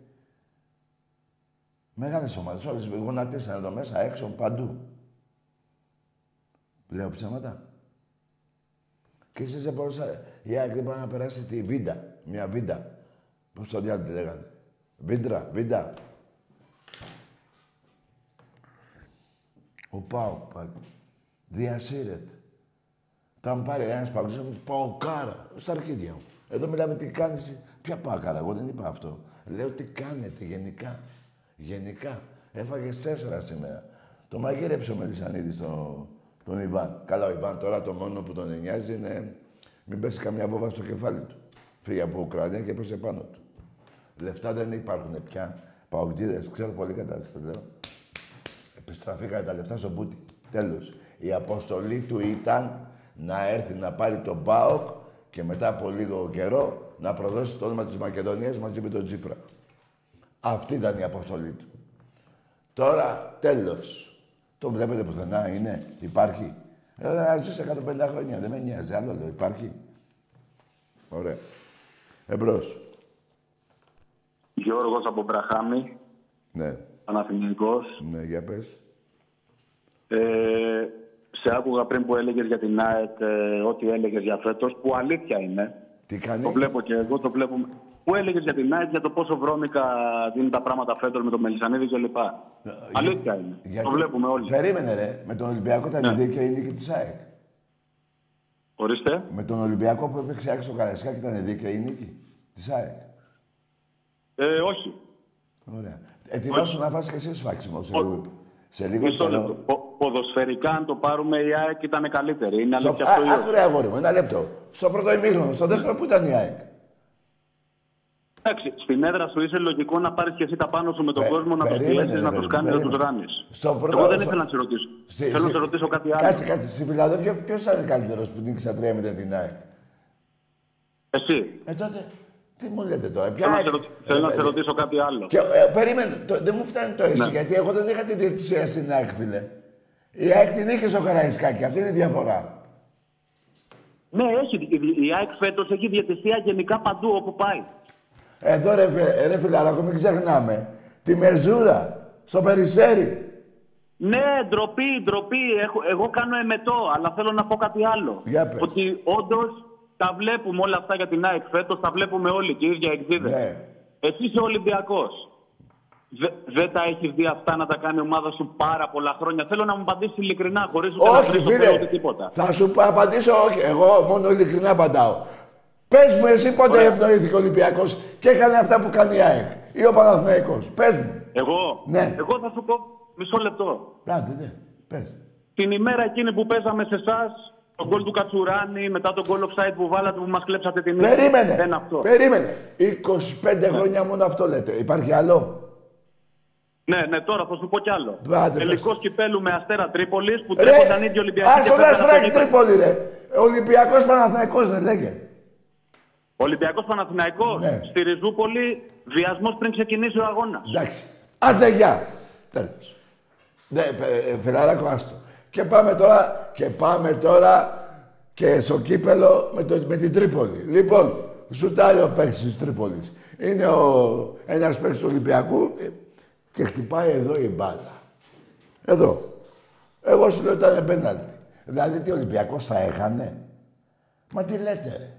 Μεγάλες ομάδες. Όλες γονατίσαν εδώ μέσα, έξω, παντού. Λέω ψέματα. Και εσεί δεν μπορούσατε. Η Άκρη να περάσει τη Βίντα. Μια Βίντα. Πώς το διάλογο τη λέγανε. Βίντρα, Βίντα. Ο Πάο πάλι. Διασύρεται. Θα μου πάρει ένας παγκόσμιος, μου πάω κάρα. Στα αρχίδια μου. Εδώ μιλάμε τι κάνεις. Ποια πάω κάρα, εγώ δεν είπα αυτό. Λέω τι κάνετε γενικά. Γενικά. Έφαγες τέσσερα σήμερα. Το μαγείρεψε ο Μελισανίδης το, τον Ιβάν. Καλά, ο Ιβάν τώρα το μόνο που τον νοιάζει είναι μην πέσει καμιά βόβα στο κεφάλι του. Φύγει από Ουκρανία και πέσε πάνω του. Λεφτά δεν υπάρχουν πια. Παοκτζίδες, ξέρω πολύ καλά, σας λέω. Επιστραφήκαν τα λεφτά στον Πούτι. Τέλος. Η αποστολή του ήταν να έρθει να πάρει τον ΠΑΟΚ και μετά από λίγο καιρό να προδώσει το όνομα της Μακεδονίας μαζί με τον Τζίπρα. Αυτή ήταν η αποστολή του. Τώρα, τέλος. Το βλέπετε πουθενά, είναι, υπάρχει. Ε, ας ζεις 150 χρόνια, δεν με νοιάζει. Άλλο λέω, υπάρχει. Ωραία. Εμπρός. Γιώργος από Μπραχάμι, Ναι, Παναθηναϊκός. ναι, για πες. Ε, σε άκουγα πριν που έλεγες για την ΑΕΤ ε, ό,τι έλεγες για φέτος, που αλήθεια είναι. Τι κάνει; Το βλέπω και εγώ, το βλέπω. Που έλεγες για την ΑΕΤ, για το πόσο βρώμικα δίνουν τα πράγματα φέτος με τον Μελισανίδη κλπ. Αλήθεια είναι. Ε, Γιατί- Το βλέπουμε όλοι. Περίμενε ρε, με τον Ολυμπιακό ήταν Ναι. η δίκαιη νίκη της ΑΕΚ. Ορίστε. Με τον Ολυμπιακό που έπαιξε ΑΕΚ στο Καραϊσκάκι ήταν δίκαιη νίκη της ΑΕΚ. Ε, όχι. Ωραία. Ετοιμάσου να φας και εσύ σφάξιμο σε, Ο- λίγο- σε λίγο Μισό λεπτό. καιρό. Πο- ποδοσφαιρικά, αν το πάρουμε, η ΑΕΚ ήταν καλύτερη. Είναι Στο... αλήθεια αυτό. ή Α, όχι; άκου ρε αγόρι μου, ένα λεπτό. Στο πρώτο ημίχρονο, στο δεύτερο που ήταν η ΑΕΚ; Εντάξει, στην έδρα σου είσαι λογικό να πάρεις και εσύ τα πάνω σου με τον Πε- κόσμο να τους περίμενε, πιέσεις, ρε να παιδί, τους κάνεις να περίμενε. του ράνεις. Στο πρώτο- Εγώ δεν στο- ήθελα να σε ρωτήσω. Στη- Θέλω στη- να σε ρωτήσω κάτι άλλο. Κάτσε, κάτσε. Στη Φιλαδέλφια ποιο ήταν καλύτερος που νίκησε 3 με την ΑΕΚ; Εσύ. Ε, τότε, τι μου λέτε τώρα, ποια Θέλω να ΑΕΚ; σε, ρωτήσω, Ρε, θέλω να σε παιδί. ρωτήσω κάτι άλλο. Και, ε, περίμενε, το, δεν μου φτάνει το εσύ, Ναι. γιατί εγώ δεν είχα τη διαιτησία στην ΑΕΚ, φίλε. Η ΑΕΚ την είχε στο Καραϊσκάκι, αυτή είναι η διαφορά. Ναι, έχει. Η- Η ΑΕΚ φέτος έχει διαιτησία γενικά παντού όπου πάει. Εδώ ρε, φι- ρε φιλαράκο, μην ξεχνάμε. Τη μεζούρα, στο Περιστέρι. Ναι, ντροπή, ντροπή. Έχω, εγώ κάνω εμετό, αλλά θέλω να πω κάτι άλλο. Για πες. Ότι όντως τα βλέπουμε όλα αυτά για την ΑΕΚ φέτος, τα βλέπουμε όλοι και οι ίδιοι εξήδε. Ναι. Εσύ είσαι Ολυμπιακός. Δεν τα έχεις δει αυτά να τα κάνει η ομάδα σου πάρα πολλά χρόνια. Θέλω να μου απαντήσεις ειλικρινά, χωρίς ούτε να Όχι, βρεις φίλε. ούτε τίποτα. Θα σου πω- απαντήσω όχι. Εγώ μόνο ειλικρινά απαντάω. Πες μου, εσύ πότε Ωραία. ευνοήθηκε ο Ολυμπιακός και έκανε αυτά που κάνει η ΑΕΚ ή ο Παναθηναϊκός. Πες μου. Εγώ, Ναι. εγώ θα σου πω μισό λεπτό. Άντε, ναι. Πες. Την ημέρα εκείνη που παίζαμε σε εσάς, τον γκολ του Κατσουράνη, μετά τον γκολ offside που βάλατε που μας κλέψατε την νίκη. Περίμενε. Ένα αυτό. Περίμενε. 25 χρόνια μόνο αυτό λέτε. Υπάρχει άλλο; Ναι, ναι, τώρα θα σου πω κι άλλο. Άντε, Τελικό κυπέλου με αστέρα Τρίπολης που Ρε, τρέχονταν ίδιοι Ολυμπιακοί. ας και τον πέσανε στο Αστράκη γήπεδο. Τρίπολη, ρε. Ολυμπιακός Παναθηναϊκός δεν λέγε. Ολυμπιακός Παναθηναϊκός Ναι. στη Ριζούπολη, βιασμός πριν ξεκινήσει ο αγώνας. Εντάξει. Άντε, γεια. Τέλος. Ναι, ε, ε, φιλαράκο, άστο. Και πάμε τώρα, και πάμε τώρα και στο κύπελο με, το, με την Τρίπολη. Λοιπόν, ζουτάρει ο παίκτης της Τρίπολης. Είναι ο, ένας παίκτης του Ολυμπιακού ε, και χτυπάει εδώ η μπάλα. Εδώ. Εγώ σου λέω ήταν πέναλτι. Δηλαδή τι ο Ολυμπιακός θα έχανε; Μα τι λέτε ρε.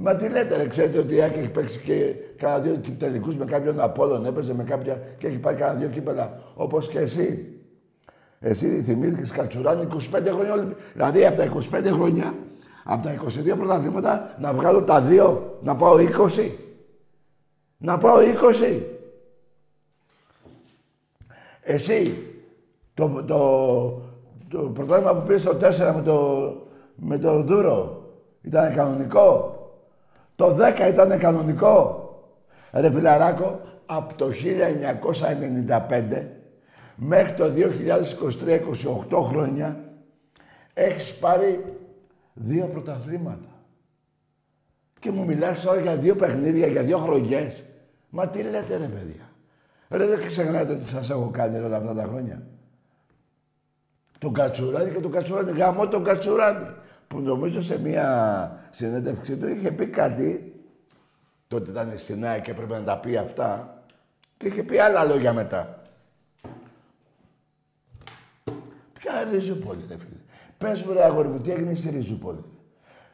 Μα τι λέτε ρε, ξέρετε ότι η Άκη έχει παίξει και κάνα δύο τελικούς με κάποιον Απόλλων, έπαιζε με κάποια και έχει πάει κάνα δύο κύπελα, όπως και εσύ. Εσύ θυμήθηκες Κατσουράνη 25 χρόνια, Ολυμπ- δηλαδή από τα 25 χρόνια, από τα 22 πρωταθλήματα, να βγάλω τα δύο, να πάω 20. Να πάω 20. Εσύ, το, το, το πρωτάθλημα που πήρες στο 4 με το, με το Δούρο, ήταν κανονικό; Το 10 ήταν κανονικό. Ρε φιλαράκο, από το 1995 μέχρι το 2023, 28 χρόνια, έχεις πάρει δύο πρωταθλήματα. Και μου μιλάς τώρα για δύο παιχνίδια, για δύο χρονιές. Μα τι λέτε ρε παιδιά. Ρε δεν ξεχνάτε τι σας έχω κάνει όλα αυτά τα χρόνια. Τον Κατσουράνη και τον Κατσουράνη. Γαμώ τον Κατσουράνη. Που νομίζω σε μια συνέντευξή του είχε πει κάτι. Τότε ήταν στην ΑΕΚ και έπρεπε να τα πει αυτά. Και είχε πει άλλα λόγια μετά. Ποια Ριζούπολη, ρε φίλε. Πες μου, ρε αγόρι μου, τι έγινε στη Ριζούπολη.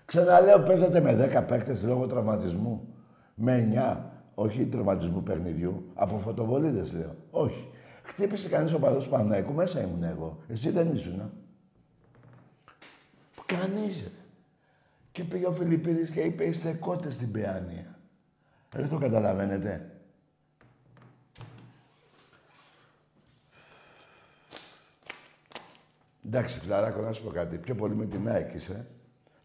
Ξαναλέω, παίζατε με 10 παίκτες λόγω τραυματισμού. Με 9. Όχι τραυματισμού παιχνιδιού. Από φωτοβολίδες λέω. Όχι. Χτύπησε κανείς ο παδός του Παναθηναϊκού. Μέσα ήμουν εγώ. Εσύ δεν ήσουν. Κανείς ρε. Και πήγε ο Φιλιππίδης και είπε είστε κότες στην Παιάνια. Δεν το καταλαβαίνετε. Εντάξει, φιλαράκο, να σου πω κάτι. Πιο πολύ με την ΑΕΚ είσαι.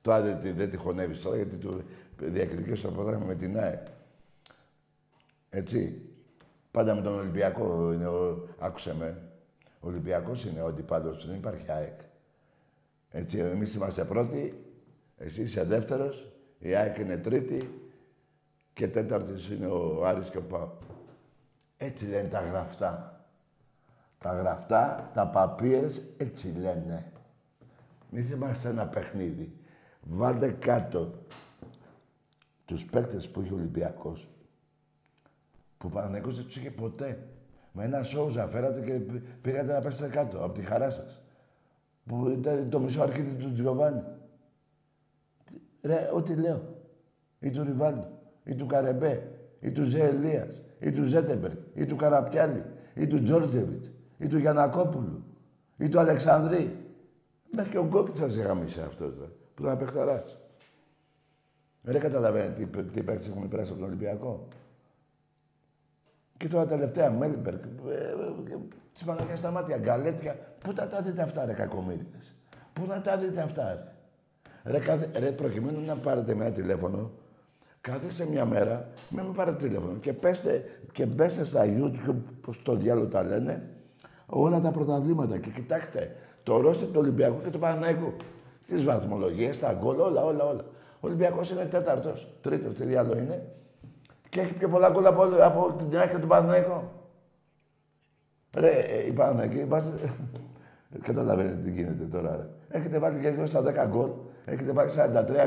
Τώρα δεν, τη- δεν τη χωνεύεις τώρα γιατί του διακριτικές το πρόγραμμα με την ΑΕΚ. Έτσι. Πάντα με τον Ολυμπιακό είναι ο... Άκουσε με. Ο Ολυμπιακός είναι ο αντιπάλος, δεν υπάρχει ΑΕΚ. Έτσι, εμείς είμαστε πρώτοι, εσύ είσαι δεύτερος, η ΑΕΚ είναι τρίτη και τέταρτος είναι ο Άρης και ο Πάο. Έτσι λένε τα γραφτά. Τα γραφτά, τα παπίες, έτσι λένε. Μην θυμάστε ένα παιχνίδι. Βάλτε κάτω τους παίκτες που είχε ο Ολυμπιακός. Που ο Παναθηναϊκός δεν τους είχε ποτέ. Με ένα σόουζα φέρατε και πη- πήγατε να πέσετε κάτω, από τη χαρά σας. Που ήταν το μισό αρχίδι του Τζιοβάνι. Ρε, ό,τι λέω. Ή του Ριβάλντο, ή του Καρεμπέ, ή του Ζε Ελίας, ή του Ζέτεμπεργκ, ή του Καραπιάλη, ή του Τζόρτζεβιτς, ή του Γιανακόπουλου, ή του Αλεξανδρή. Μέχρι και ο Γκόκιτσας γάμισε αυτός, ρε, που ήταν παιχταράς. Δεν καταλαβαίνετε τι, τι παίκτες έχουν περάσει από τον Ολυμπιακό. Και τώρα τελευταία, Μέλμπεργκ, της Παναγία στα μάτια, γκαλέτια. Πού τα τα δείτε αυτά, ρε κακομύριδες. Πού να τα δείτε αυτά, ρε; Ρε, κάθε, ρε, προκειμένου να πάρετε με ένα τηλέφωνο, κάθεσε μια μέρα, μην με πάρετε τηλέφωνο και πέστε και μπέστε στα YouTube, πώς το διάλογο τα λένε, όλα τα πρωταθλήματα και κοιτάξτε το ρόστερ του Ολυμπιακού και του Παναναϊκού. Τις βαθμολογίες, τα γκολ, όλα, όλα, όλα. Ο Ολυμπιακός είναι τέταρτος, τρίτος, τι διάλογο είναι. Και έχει πιο πολλά γκολ από, όλο- από την ΑΕΚ και τον Παναναϊκό. Ρε, ε, η Παναναϊκή, βάζετε... [laughs] Καταλαβαίνετε τι γίνεται τώρα, ρε. Έχετε βάλει και στα 10 γκολ. Έχετε βάλει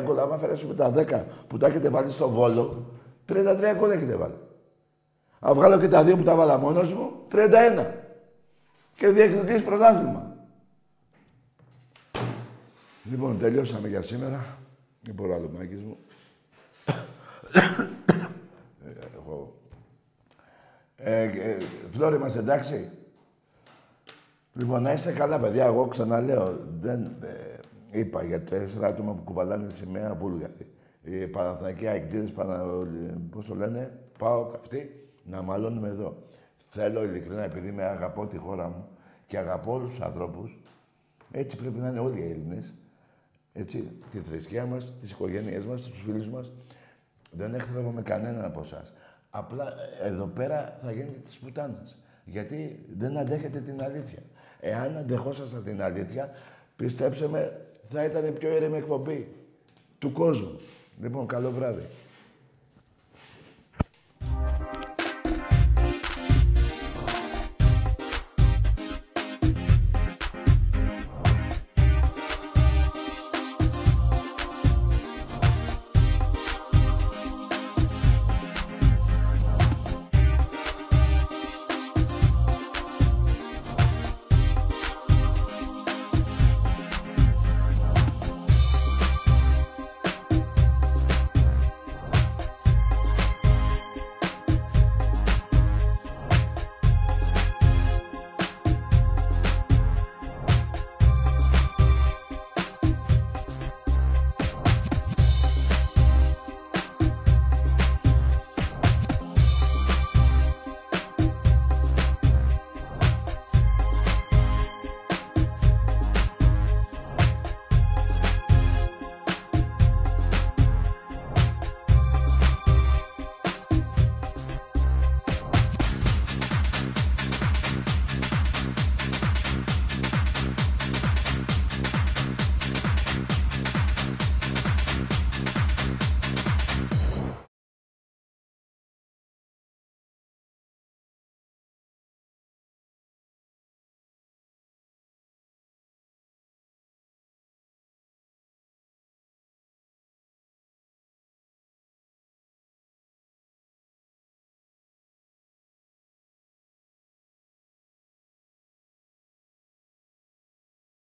43 γκολ. Άμα αφαιρέσουμε τα 10 που τα έχετε βάλει στο Βόλο, 33 γκολ έχετε βάλει. Αν βγάλω και τα δύο που τα βάλα μόνος μου, 31. Και διεκδικείς πρωτάθλημα. Λοιπόν, τελειώσαμε για σήμερα. Δεν μπορώ άλλο, Μάκης μου. Ε, εγώ... Ε, ε, Φλόρη, είμαστε εντάξει; Λοιπόν, να είστε καλά, παιδιά. Εγώ ξαναλέω, δεν ε, είπα για τέσσερα άτομα που κουβαλάνε τη σημαία Βούλγαρη. Οι Παναθηναϊκοί αεκτζίδες, Πανα... πώς το λένε, πάω αυτοί, να μαλώνουμε εδώ. Θέλω ειλικρινά, επειδή με αγαπώ τη χώρα μου και αγαπώ όλους τους ανθρώπους, έτσι πρέπει να είναι όλοι οι Έλληνες, έτσι, τη θρησκεία μας, τις οικογένειές μας, τους φίλους μας. Δεν έχθρευω με κανέναν από εσάς. Απλά ε, εδώ πέρα θα γίνετε της πουτάνας. Γιατί δεν αντέχετε την αλήθεια. Εάν αντεχόσασταν την αλήθεια, πιστέψτε με, θα ήταν η πιο ήρεμη εκπομπή του κόσμου. Λοιπόν, καλό βράδυ.